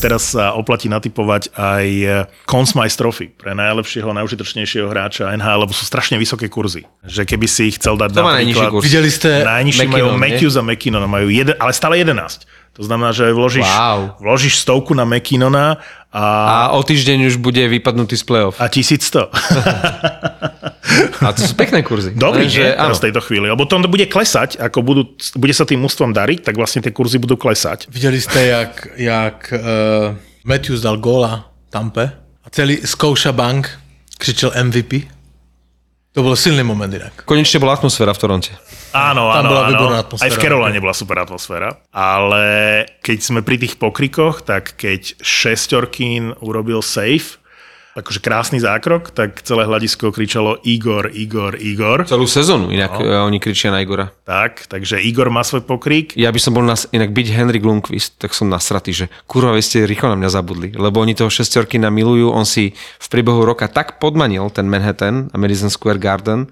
Teraz sa oplatí natypovať aj Conn Smythe Trophy pre najlepšieho, najužitočnejšieho hráča NHL, lebo sú strašne vysoké kurzy. Že keby si ich chcel dať To má najnižší kurz. Viděli jste, Najnižší majú McKinnon, nie? Matthews a McKinnon, majú jeden, ale stále 11. To znamená, že vložíš, Wow. vložíš stovku na McKinnona a, A o týždeň už bude vypadnutý z play-off. a 1100. <laughs> A to sú pekné kurzy. Dobrý, že? áno. V tejto chvíli. Lebo to bude klesať, ako budú, bude sa tým mústvom dariť, tak vlastne tie kurzy budú klesať. Viděli jste, jak, jak uh, Matthews dal góla Tampe a celý Scotia Bank křičel MVP? To byl silný moment jinak. Konečne bola atmosféra v Toronte. Áno, Tam áno, bola áno. výborná atmosféra. Aj v Caroline bola super atmosféra. Ale keď sme pri tých pokrikoch, tak keď Šestorkín urobil save, akože krásny zákrok, tak celé hľadisko kričalo Igor, Igor, Igor. Celú sezónu inak no. oni kričia na Igora. Tak, takže Igor má svoj pokrik. Ja by som bol nas, inak byť Henry Lundqvist, tak som nasratý, že kurva, vy ste rýchlo na mňa zabudli, lebo oni toho šestorky milujú, on si v priebehu roka tak podmanil ten Manhattan a Madison Square Garden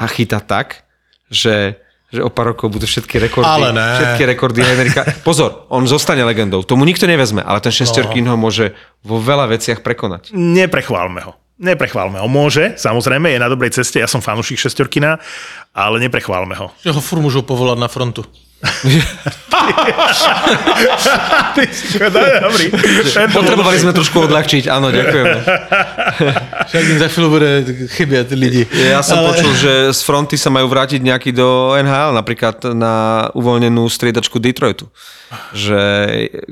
a chyta tak, že že o pár rokov budú všetky rekordy. Ale ne. Všetky rekordy Henrika. Pozor, on zostane legendou. Tomu nikto nevezme, ale ten šestorkín ho môže vo veľa veciach prekonať. Neprechválme ho. Neprechválme ho. Môže, samozrejme, je na dobrej ceste, ja som fanúšik Šestorkina, ale neprechválme ho. Že ho furt můžou povolat na frontu. Ty si dobrý. Tento Potrebovali sme trošku odľahčiť, áno, ďakujeme. Však jim za chvíli bude chybět lidi. Ja som Ale... počul, že z fronty sa majú vrátiť nejaký do NHL, napríklad na uvoľnenú striedačku Detroitu. Že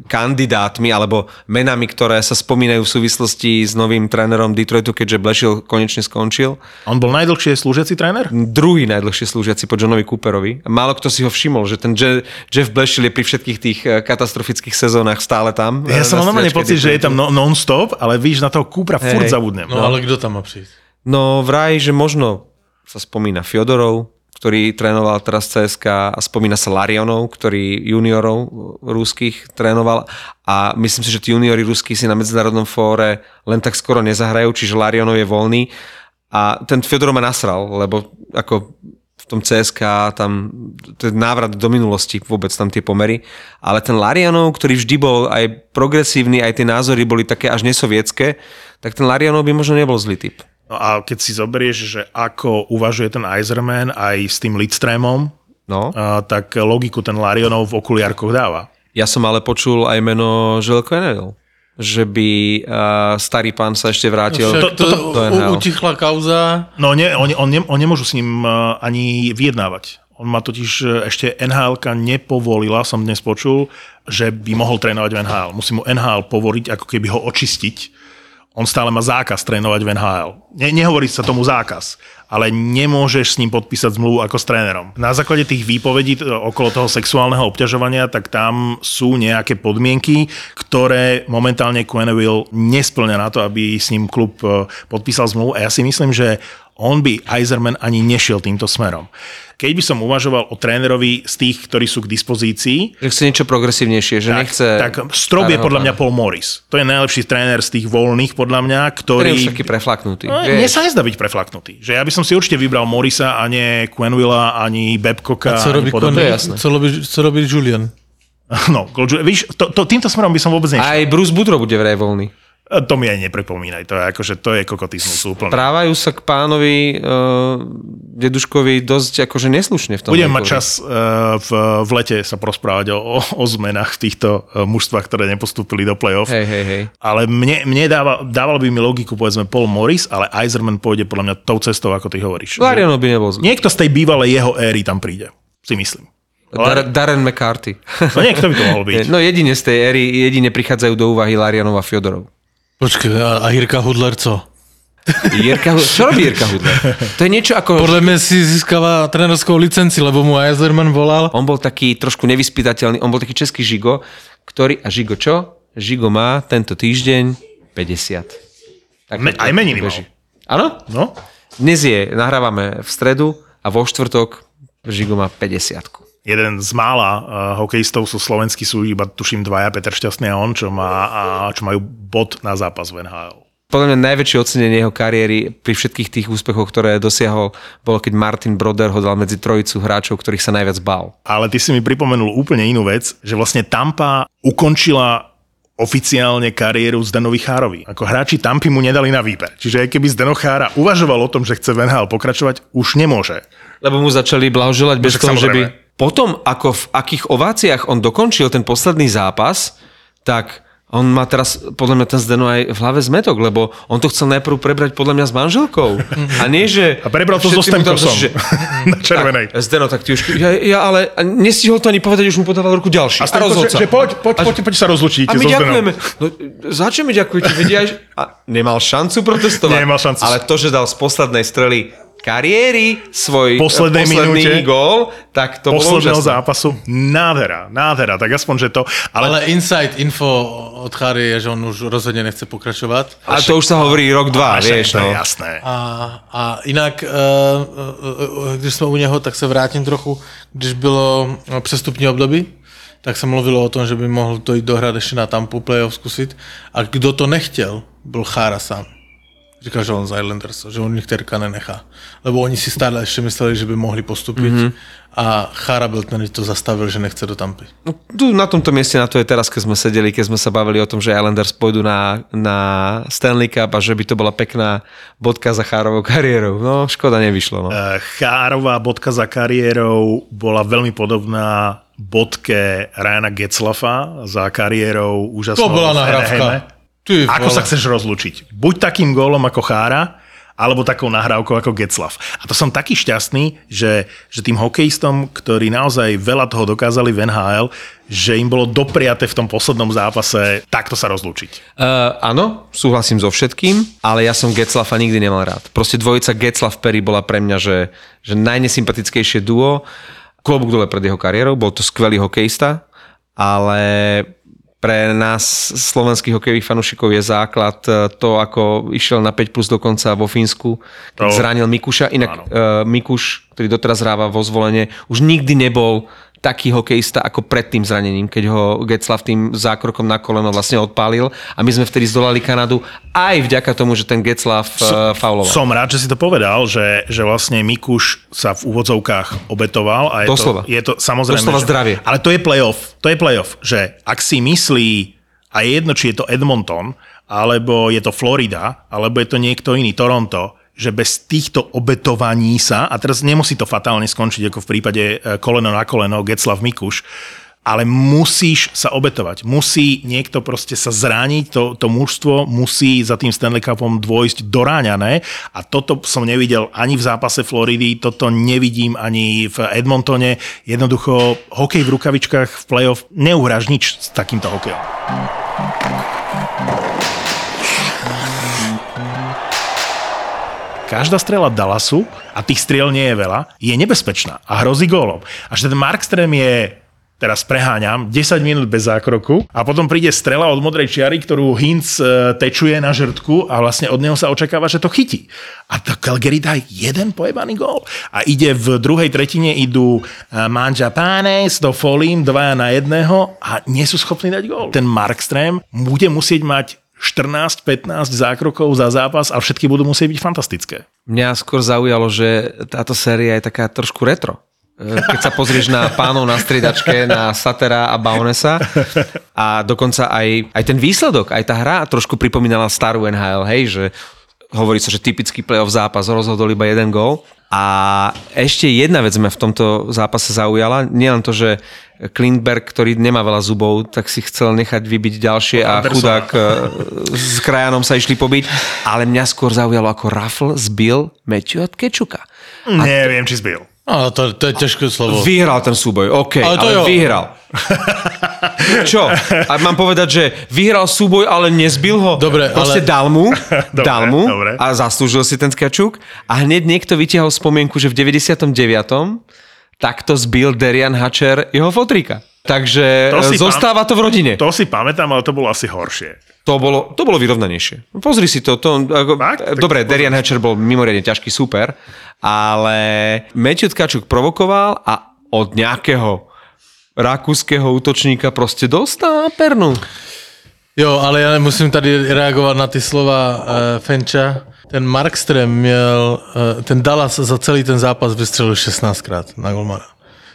kandidátmi alebo menami, ktoré sa spomínajú v súvislosti s novým trénerom Detroitu, keďže Blešil konečne skončil. On bol najdlhšie slúžiaci tréner? Druhý najdlhšie slúžiaci po Johnovi Cooperovi. Málo kto si ho všimol, že ten Jeff Blešil je pri všetkých tých eh, katastrofických sezónach stále tam. Ja eh, som na mal normálne pocit, že je tam no- non-stop, ale víš, na toho Kúpra furt Hej. zabudnem. No ale kdo tam má přijít? No vraj, že možno sa spomína Fyodorov, ktorý trénoval teraz CSK a spomína sa Larionov, ktorý juniorov ruských trénoval a myslím si, že tí juniori ruskí si na medzinárodnom fóre len tak skoro nezahrajú, čiže Larionov je voľný a ten Fyodorov ma nasral, lebo ako tom CSK, tam je návrat do minulosti, vôbec tam tie pomery. Ale ten Larianov, ktorý vždy bol aj progresívny, aj tie názory boli také až nesovietské, tak ten Larianov by možno nebol zlý typ. No a keď si zoberieš, že ako uvažuje ten Iserman aj s tým Lidstrémom, No. a, tak logiku ten Larionov v okuliarkoch dáva. Ja som ale počul aj meno Želko Enel, že by uh, starý pán sa ešte vrátil Však to, do to, NHL. utichla kauza. No nie, on, on, ne, on nemôžu s ním uh, ani vyjednávať. On ma totiž uh, ešte nhl nepovolila, som dnes počul, že by mohol trénovať v NHL. Musí mu NHL povoliť, ako keby ho očistiť. On stále má zákaz trénovať v NHL. Ne, nehovorí sa tomu zákaz, ale nemôžeš s ním podpísať zmluvu ako s trénerom. Na základe tých výpovedí okolo toho sexuálneho obťažovania, tak tam sú nejaké podmienky, ktoré momentálne Quenneville nesplňa na to, aby s ním klub e, podpísal zmluvu. A ja si myslím, že on by Eiserman ani nešiel týmto smerom. Keď by som uvažoval o trénerovi z tých, ktorí sú k dispozícii, Že chce niečo progresívnejšie, že tak, nechce... tak strop je podľa mňa. Paul Morris. To je najlepší tréner z tých voľných, podľa mňa, Ktorý je ktorý... už taký preflaknutý. No, vieš. mne sa nezdá byť preflaknutý. Že ja by som si určite vybral Morisa a nie Quenvilla, ani Babcocka, Co ani robí, je jasné. co, robí, co robí Julian? <laughs> No, víš, to, to, týmto smerom by som vôbec nešiel. Aj Bruce Boudreau bude vraj voľný. To mi aj nepripomínaj, to je akože, to je kokotizmus úplne. Právajú sa k pánovi uh, deduškovi dosť akože neslušne v tom. Budem mať Vancouveri. čas uh, v, v lete sa porozprávať o, o, zmenách v týchto uh, mužstvách, ktoré nepostúpili do play-off. Hej, hej, hej. Ale mne, mne dáva, dával by mi logiku, povedzme, Paul Morris, ale Eiserman pôjde podľa mňa tou cestou, ako ty hovoríš. Lariano by nebol zlý. Niekto z tej bývalej jeho éry tam príde, si myslím. Dar- Darren McCarthy. No niekto by to mohol <laughs> byť. No jedine z tej éry, jedine prichádzajú do úvahy Larianov a Fiodorov. Počkej, a, a Jirka Hudler co? Jirka, čo robí Jirka Hudler? To je niečo ako... Podľa mňa si získava trénerskou licenci, lebo mu Eiserman volal. On bol taký trošku nevyspytateľný, on bol taký český Žigo, ktorý... A Žigo čo? Žigo má tento týždeň 50. Tak Me- aj meniny mal. Áno? No, Dnes je, nahrávame v stredu a vo štvrtok Žigo má 50. jeden z mála uh, hokejistov sú slovenskí, sú iba tuším dvaja, Peter Šťastný a on, čo, má, a, čo majú bod na zápas v NHL. Podľa mňa najväčšie ocenenie jeho kariéry pri všetkých tých úspechoch, ktoré dosiahol, bolo keď Martin Broder ho dal medzi trojicu hráčov, ktorých sa najviac bál. Ale ty si mi pripomenul úplne inú vec, že vlastne Tampa ukončila oficiálne kariéru Zdenovi Chárovi. Ako hráči Tampy mu nedali na výber. Čiže aj keby Zdeno Chára uvažoval o tom, že chce v NHL pokračovať, už nemôže. Lebo mu začali blahoželať bez Však toho, že by... Potom, ako v akých ováciách on dokončil ten posledný zápas, tak on má teraz, podľa mňa ten Zdeno aj v hlave zmetok, lebo on to chcel najprv prebrať podľa mňa s manželkou. A nie, že... A prebral to so Stemkosom že- <laughs> na červenej. Tak, Zdeno, tak ty už... Ja, ja ale a nestihol to ani povedať, už mu podával ruku ďalší. A, Stanko, že, že poď, poď, A- poď, poď sa rozlučiť A my so ďakujeme. No, za čo mi ďakujete? Vedia, aj- a nemal šancu protestovať. Nemal šancu. Ale to, že dal z poslednej strely kariéry svoj Poslednej posledný minúte. gól, tak to bolo posledného úžasné. zápasu. Nádhera, nádhera, tak aspoň, že to... Ale, Ale inside info od Chary je, že on už rozhodne nechce pokračovať. A to už sa hovorí rok, dva, ale vieš. to je No. jasné. A, a jinak, eh, eh, když jsme u něho, tak se vrátím trochu, když bylo přestupní období, tak se mluvilo o tom, že by mohl to jít dohrát ještě na Tampu playoff zkusit. A kdo to nechtěl, byl Chára sám. Říkal, že on z Islanders, že on Terka nenechá. Lebo oni si stále ještě mysleli, že by mohli postupit. Mm-hmm. A Chára byl ten, který to zastavil, že nechce do Tampy. No, tu na tomto mieste, na to je teraz, keď sme sedeli, keď sme sa bavili o tom, že Islanders pôjdu na, na Stanley Cup a že by to bola pekná bodka za Chárovou kariérou. No, škoda nevyšlo. No. Eh, Chárová bodka za kariérou bola veľmi podobná bodke Ryana Getzlafa za kariérou úžasnou To bola nahrávka. Ty Ako vole. sa chceš rozlučiť? Buď takým gólom ako Chára, alebo takou nahrávkou ako Getzlav. A to som taký šťastný, že, že tým hokejistom, ktorí naozaj veľa toho dokázali v NHL, že im bolo dopriate v tom poslednom zápase takto sa rozlúčiť. Uh, áno, súhlasím so všetkým, ale ja som Getzlafa nikdy nemal rád. Proste dvojica Getzlav Perry bola pre mňa, že, že najnesympatickejšie duo. Klobúk dole pred jeho kariérou, bol to skvelý hokejista, ale pre nás slovenských hokejových fanúšikov je základ e, to, ako išiel na 5 plus dokonca vo Fínsku, keď To- zranil Mikuša. Inak uh, Mikuš, ktorý doteraz hráva vo zvolenie, už nikdy nebol taký hokejista ako pred tým zranením, keď ho Getzlav tým zákrokom na koleno vlastne odpálil a my sme vtedy zdolali Kanadu aj vďaka tomu, že ten Getzlav uh, fauloval. Som rád, že si to povedal, že, že vlastne Mikuš sa v úvodzovkách obetoval. A je Doslova. To, je to samozrejme... Doslova že- zdravie. Ale to je playoff. To je playoff, že ak si myslí, a je jedno, či je to Edmonton, alebo je to Florida, alebo je to niekto iný, Toronto, že bez týchto obetovaní sa, a teraz nemusí to fatálne skončiť ako v prípade e, koleno na koleno Getzlav Mikuš, ale musíš sa obetovať. Musí niekto proste sa zrániť, to, to mužstvo musí za tým Stanley Cupom dôjsť doráňané a toto som nevidel ani v zápase Floridy, toto nevidím ani v Edmontone. Jednoducho, hokej v rukavičkách v playoff neuhráš nič s takýmto hokejom. Každá strela Dallasu, a tých striel nie je veľa, je nebezpečná a hrozí gólom. A že ten Markström je teraz preháňam, 10 minút bez zákroku a potom príde strela od modrej čiary, ktorú Hinz e, tečuje na žrtku a vlastne od neho sa očakáva, že to chytí. A to Calgary dá jeden pojebaný gól. A ide v druhej tretine idú e, Manža Pánes do Folím, dvaja na jedného a nie sú schopní dať gól. Ten Markström bude musieť mať 14-15 zákrokov za zápas a všetky budú musieť byť fantastické. Mňa skôr zaujalo, že táto séria je taká trošku retro. E, Keď sa pozrieš na pánov na striedačke, na Satera a Baunesa a dokonca aj, aj ten výsledok, aj tá hra trošku pripomínala starú NHL, hej, že hovorí sa, že typický playoff zápas rozhodol iba jeden gól. A ešte jedna vec ma v tomto zápase zaujala, nielen to, že Klintberg, ktorý nemá veľa zubov, tak si chcel nechať vybiť ďalšie a chudák e, s krajanom sa išli pobiť, ale mňa skôr zaujalo, ako Raffl zbil Matthew Kečuka. Neviem, či zbil. No, to, to je ťažké slovo. Vyhral ten súboj, OK, ale, Ale to ale jo. vyhral. Čo? A mám povedať, že vyhral súboj, ale nezbil ho? Dobre, Proste ale- dal mu, <laughs> Dobre, dal mu dobre. a zaslúžil si ten skačuk a hneď niekto vytiahol spomienku, že v 99. takto zbil Derian Hatcher jeho fotrika. Takže To e, zostáva to v rodine. To si pamätám, ale to bolo asi horšie. To bolo, to bolo vyrovnanejšie. Pozri si to. to ako, Fakt? Tak dobre, pozri. Derian Hatcher bol mimoriadne ťažký super, ale Matthew Tkačuk provokoval a od nejakého rakúskeho útočníka proste dostal pernu. Jo, ale já musím tady reagovat na ty slova uh, Fenča. Ten Markström měl, uh, ten Dallas za celý ten zápas vystřelil 16krát na golmana.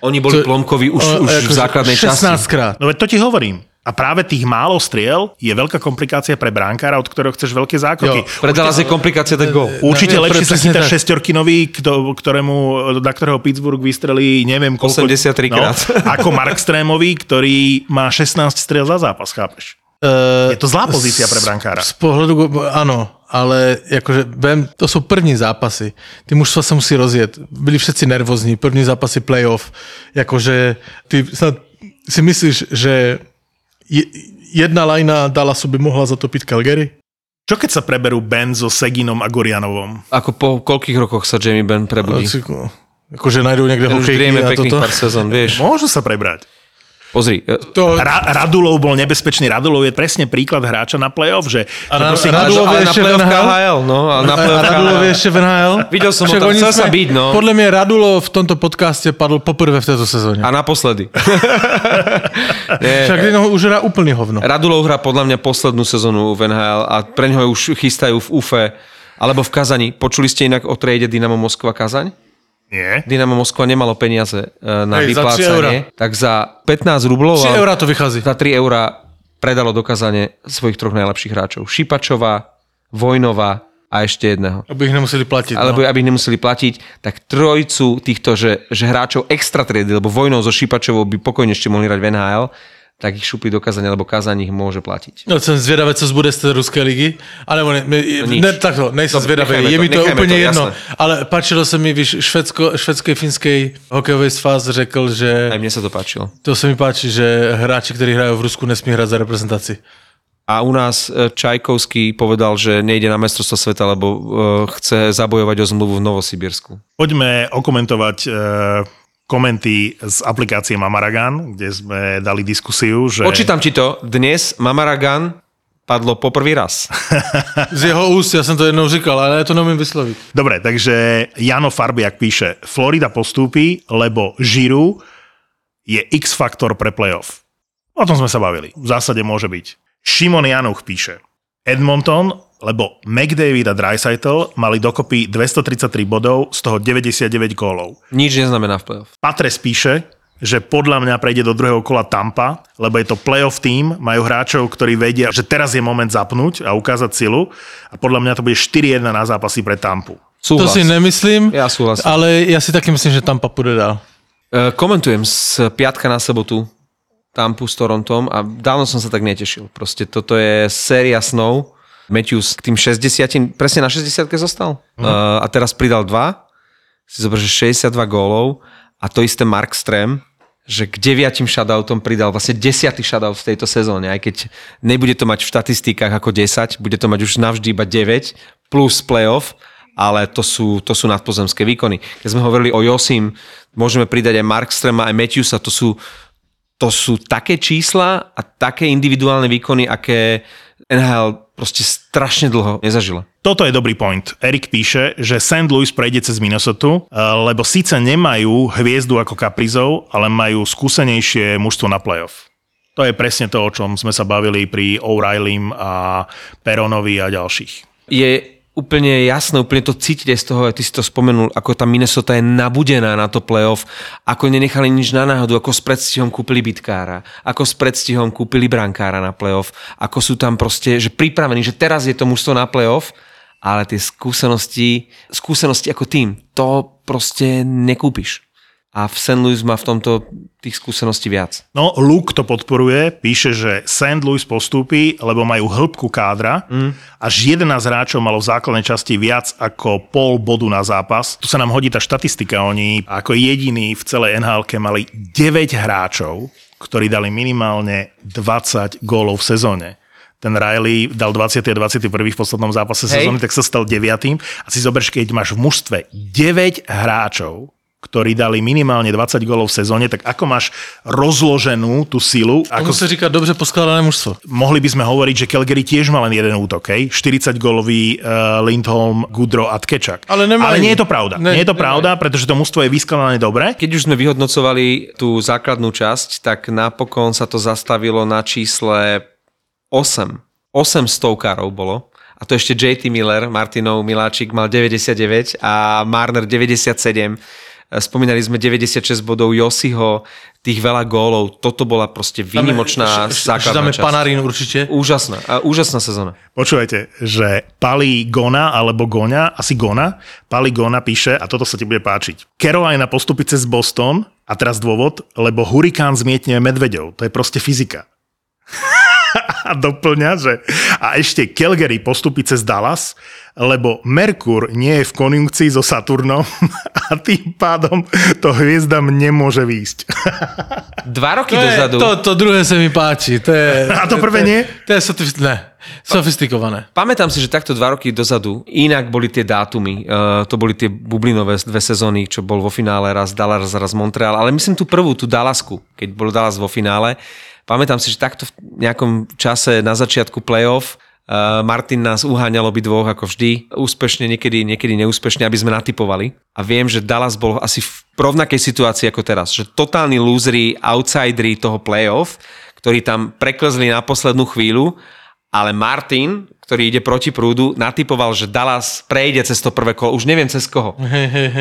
Oni boli plomkoví už, O, už v základnej časti. 16krát. No veď to ti hovorím. A práve tých málo striel je veľká komplikácia pre bránkára, od ktorého chceš veľké zákroky. Jo, Pre Dallas je komplikácia ten gol. Určite No, lepšie sa chytá šestorkinový, kto, ktorému, na ktorého Pittsburgh vystrelí neviem koľko. 83 krát. No, ako Mark Strémový, ktorý má 16 striel za zápas, chápeš? Uh, Je to zlá pozícia pre brankára. Z pohledu, go- ano, ale jakože vem, to jsou první zápasy. Ty mužstva se musí rozjet. Byli všetci nervózní, první zápasy playoff. Jakože ty snad si myslíš, že je, jedna lajna Dallasu by mohla zatopiť Calgary? Čo keď sa preberú Ben so Seginom a Gorianovom? Ako po koľkých rokoch sa Jamie Benn prebudí? Akože najdú niekde hokejky a toto. pár sezón, vieš. Môžu sa prebrať. Pozri, e, To, Ra- Radulov bol nebezpečný. Radulov je presne príklad hráča na playoff, že, A že na- proste- Radulov je na ešte v NHL? No. A na Radulov je ešte v NHL? Videl som ho Však tam, oni chcel sa byť, no. Podľa mňa Radulov v tomto podcaste padl poprvé v tejto sezóne. A naposledy. <laughs> Nie, Však no, už hrá úplne hovno. Radulov hrá podľa mňa poslednú sezónu v NHL a pre ňoho už chystajú v UFE alebo v Kazani. Počuli ste inak o trade Dynamo Moskva Kazaň? Nie. Dynamo Moskva nemalo peniaze e, na Hej, za 3 vyplácanie, tak za 15 rublov 3 a eurá to vychází. za 3 eurá predalo dokazanie svojich troch najlepších hráčov. Šipačová, Vojnová a ešte jedného. Aby ich nemuseli platiť. Alebo no. aby ich nemuseli platiť, tak trojcu týchto, že, že hráčov extra triedy, lebo vojnou so Šipačovou by pokojne ešte mohli hrať v NHL, tak ich šupli do Kazania, lebo Kazaň ich môže platiť. No, jsem zvědavý, co zbude z té ruské ligy. Ale ne, ne, nič. ne takto, nejsem zvědavý, nechajme je to, mi to úplně to, jedno. jasné. Ale páčilo se mi, víš, švedsko, švedský, finský hokejový svaz řekl, že Aj mne sa to páčilo. to se mi páči, že hráči, kteří hrají v Rusku, nesmí hrát za reprezentaci. A u nás e, Čajkovský povedal, že nejde na mestrovstvo sveta, lebo e, chce zabojovať o zmluvu v Novosibirsku. Poďme okomentovať e, komenty z aplikácie Mamaragan, kde sme dali diskusiu, že... Očítam ti to. Dnes Mamaragan padlo poprvý raz. <laughs> Z jeho úst, ja som to jednou říkal, ale ja to neumím vysloviť. Dobre, takže Jano Farbiak píše, Florida postúpi, lebo Žiru je X-faktor pre playoff. O tom sme sa bavili. V zásade môže byť. Šimon Januch píše, Edmonton, lebo McDavid a Dreisaitl mali dokopy 233 bodov, z toho 99 gólov. Nič neznamená v playoff. Patres píše, že podľa mňa prejde do druhého kola Tampa, lebo je to playoff tým, majú hráčov, ktorí vedia, že teraz je moment zapnúť a ukázať silu a podľa mňa to bude 4-1 na zápasy pre Tampu. To Súhlas. si nemyslím, Ja súhlasím. ale ja si taky myslím, že Tampa pôjde dál. E, Komentujem z piatka na sobotu Tampu s Torontom a dávno som sa tak netešil. Proste toto je séria snov. Matthews k tým 60, presne na 60 zostal. Mhm. Uh, a teraz pridal 2. Si zober, že 62 gólov a to isté Mark Strem, že k deviatim shutoutom pridal vlastne desiatý shutout v tejto sezóne, aj keď nebude to mať v štatistikách ako 10, bude to mať už navždy iba 9 plus playoff, ale to sú, to sú nadpozemské výkony. Keď sme hovorili o Josim, môžeme pridať aj Markstrema, aj Matthewsa, to sú, to sú také čísla a také individuálne výkony, aké NHL proste strašne dlho nezažila. Toto je dobrý point. Erik píše, že St. Louis prejde cez Minnesota, eh, lebo síce nemajú hviezdu ako Kaprizov, ale majú skúsenejšie mužstvo na playoff. To je presne to, o čom sme sa bavili pri O'Reillym a Peronovi a ďalších. Je úplne jasné, úplne to cítiť aj z toho, ty si to spomenul, ako tá Minnesota je nabudená na to playoff, ako nenechali nič na náhodu, ako s predstihom kúpili bitkára, ako s predstihom kúpili brankára na playoff, ako sú tam proste, že pripravení, že teraz je to mužstvo na playoff, ale tie skúsenosti, skúsenosti ako tým, to proste nekúpiš. A v St. Louis má v tomto tých skúseností viac. No, Luke to podporuje, píše, že St. Louis postúpi, lebo majú hĺbku kádra. Mm. Až 11 hráčov malo v základnej časti viac ako pol bodu na zápas. Tu sa nám hodí tá štatistika. Oni ako jediní v celej nhl mali 9 hráčov, ktorí dali minimálne 20 gólov v sezóne. Ten Riley dal 20. a 21. v poslednom zápase Hej. sezóny, tak sa stal 9. A si zober, keď máš v mužstve 9 hráčov, ktorí dali minimálne 20 gólov v sezóne, tak ako máš rozloženú tú silu? Ako sa říká dobře poskladané mužstvo. mohli by sme hovoriť, že Calgary tiež má len jeden útok, hej? 40 gólový uh, Lindholm, Gudro a Tkečak. Ale nemajú. Ale nie je to pravda. Ne- nie je to pravda, pretože to mužstvo je vyskladané dobre. Keď už sme vyhodnocovali tú základnú časť, tak napokon sa to zastavilo na čísle 8. 8 stovkárov bolo. A to ešte JT Miller, Martinov Miláčik mal 99 a Marner 97. Spomínali sme 96 bodov Josiho, tých veľa gólov. Toto bola proste výnimočná základná časť. Panarín určite. Úžasná, a úžasná sezóna. Počúvajte, že Pali Gona alebo Goňa, asi Gona, Pali Gona píše, a toto sa ti bude páčiť. Carolina postupí cez Boston, a teraz dôvod, lebo hurikán zmietne medveďov. To je proste fyzika. <laughs> a doplňa, že a ešte Calgary postupí cez Dallas, lebo Merkur nie je v konjunkcii so Saturnom <laughs> a tým pádom to hviezdam nemôže výjsť. <laughs> Dva roky To, je, dozadu. to, to druhé sa mi páči. To je, <laughs> A to prvé nie? To je sotif- ne, sofistikované. Pamätám si, že takto dva roky dozadu inak boli tie dátumy. Uh, to boli tie bublinové dve sezóny, čo bol vo finále raz Dallas, raz Montreal. Ale myslím tú prvú, tú Dallasku, keď bol Dallas vo finále. Pamätám si, že takto v nejakom čase na začiatku playoff Martin nás uháňal obidvoch ako vždy. Úspešne, niekedy, niekedy neúspešne, aby sme natypovali. A viem, že Dallas bol asi v rovnakej situácii ako teraz. Že totálni lúzri, outsideri toho playoff, ktorí tam preklzli na poslednú chvíľu ale Martin, ktorý ide proti prúdu, natypoval, že Dallas prejde cez to prvé kolo, už neviem cez koho.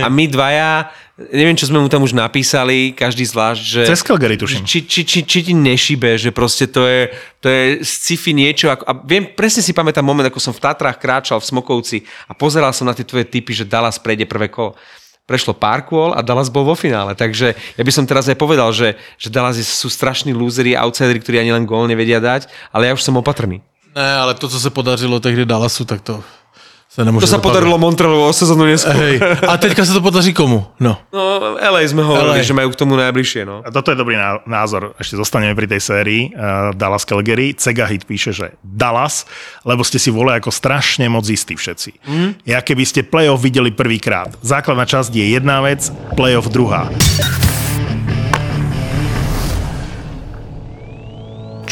A my dvaja, neviem, čo sme mu tam už napísali, každý zvlášť, že... Cez Calgary, tuším. Či, či, či, či ti nešibe, že proste to je, to je sci-fi niečo. Ako, a viem, presne si pamätám moment, ako som v Tatrách kráčal v Smokovci a pozeral som na tie tvoje typy, že Dallas prejde prvé kolo prešlo pár kôl a Dallas bol vo finále. Takže ja by som teraz aj povedal, že, že Dallas sú strašní lúzeri, outsideri, ktorí ani len gól nevedia dať, ale ja už som opatrný. Ne, ale to, co se podařilo tehdy Dallasu, tak to se nemůže To sa zopakovat. podarilo Montrealu o sezónu neskôr. Hej. A teďka sa to podaří komu? No. No, LA sme hovorili, LA. že majú k tomu najbližšie, no. A toto je dobrý ná- názor. Ešte zostaneme pri tej sérii uh, Dallas Calgary. Cega Hit píše, že Dallas, lebo ste si vole ako strašne moc istí všetci. Mm. Ja keby ste playoff videli prvýkrát. Základná časť je jedna vec, playoff druhá.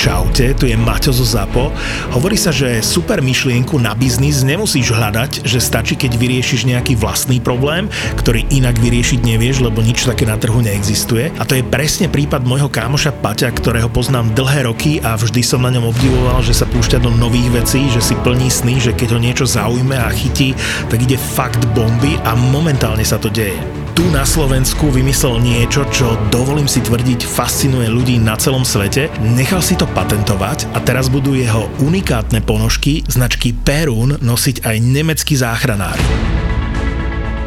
Čaute, tu je Maťo zo ZAPO. Hovorí sa, že super myšlienku na biznis nemusíš hľadať, že stačí, keď vyriešiš nejaký vlastný problém, ktorý inak vyriešiť nevieš, lebo nič také na trhu neexistuje. A to je presne prípad môjho kámoša Paťa, ktorého poznám dlhé roky a vždy som na ňom obdivoval, že sa púšťa do nových vecí, že si plní sny, že keď ho niečo zaujme a chytí, tak ide fakt bomby a momentálne sa to deje tu na Slovensku vymyslel niečo, čo dovolím si tvrdiť fascinuje ľudí na celom svete, nechal si to patentovať a teraz budú jeho unikátne ponožky značky Perun nosiť aj nemecký záchranár.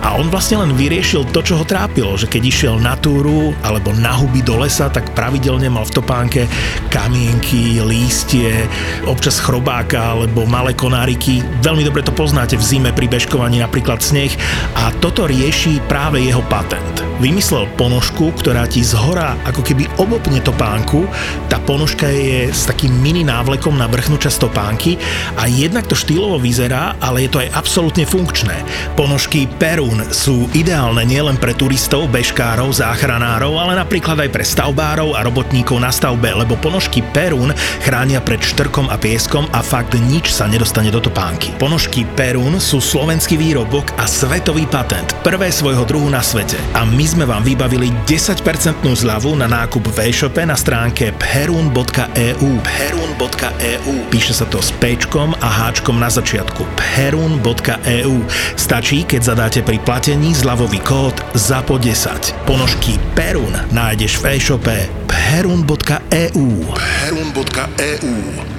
A on vlastne len vyriešil to, čo ho trápilo, že keď išiel na túru alebo na huby do lesa, tak pravidelne mal v topánke kamienky, lístie, občas chrobáka alebo malé konáriky. Veľmi dobre to poznáte v zime pri bežkovaní napríklad sneh a toto rieši práve jeho patent. Vymyslel ponožku, ktorá ti zhora ako keby obopne topánku. Tá ponožka je s takým mini návlekom na vrchnú časť topánky a jednak to štýlovo vyzerá, ale je to aj absolútne funkčné. Ponožky Perun sú ideálne nielen pre turistov, bežkárov, záchranárov, ale napríklad aj pre stavbárov a robotníkov na stavbe, lebo ponožky Perun chránia pred štrkom a pieskom a fakt nič sa nedostane do topánky. Ponožky Perun sú slovenský výrobok a svetový patent, prvé svojho druhu na svete. A my sme vám vybavili 10% zľavu na nákup v e-shope na stránke perun.eu. Perun.eu. Píše sa to s pečkom a háčkom na začiatku. Perun.eu. Stačí, keď zadáte pri platení zľavový kód ZAPO10. Ponožky Perun nájdeš v e-shope perun.eu. perun.eu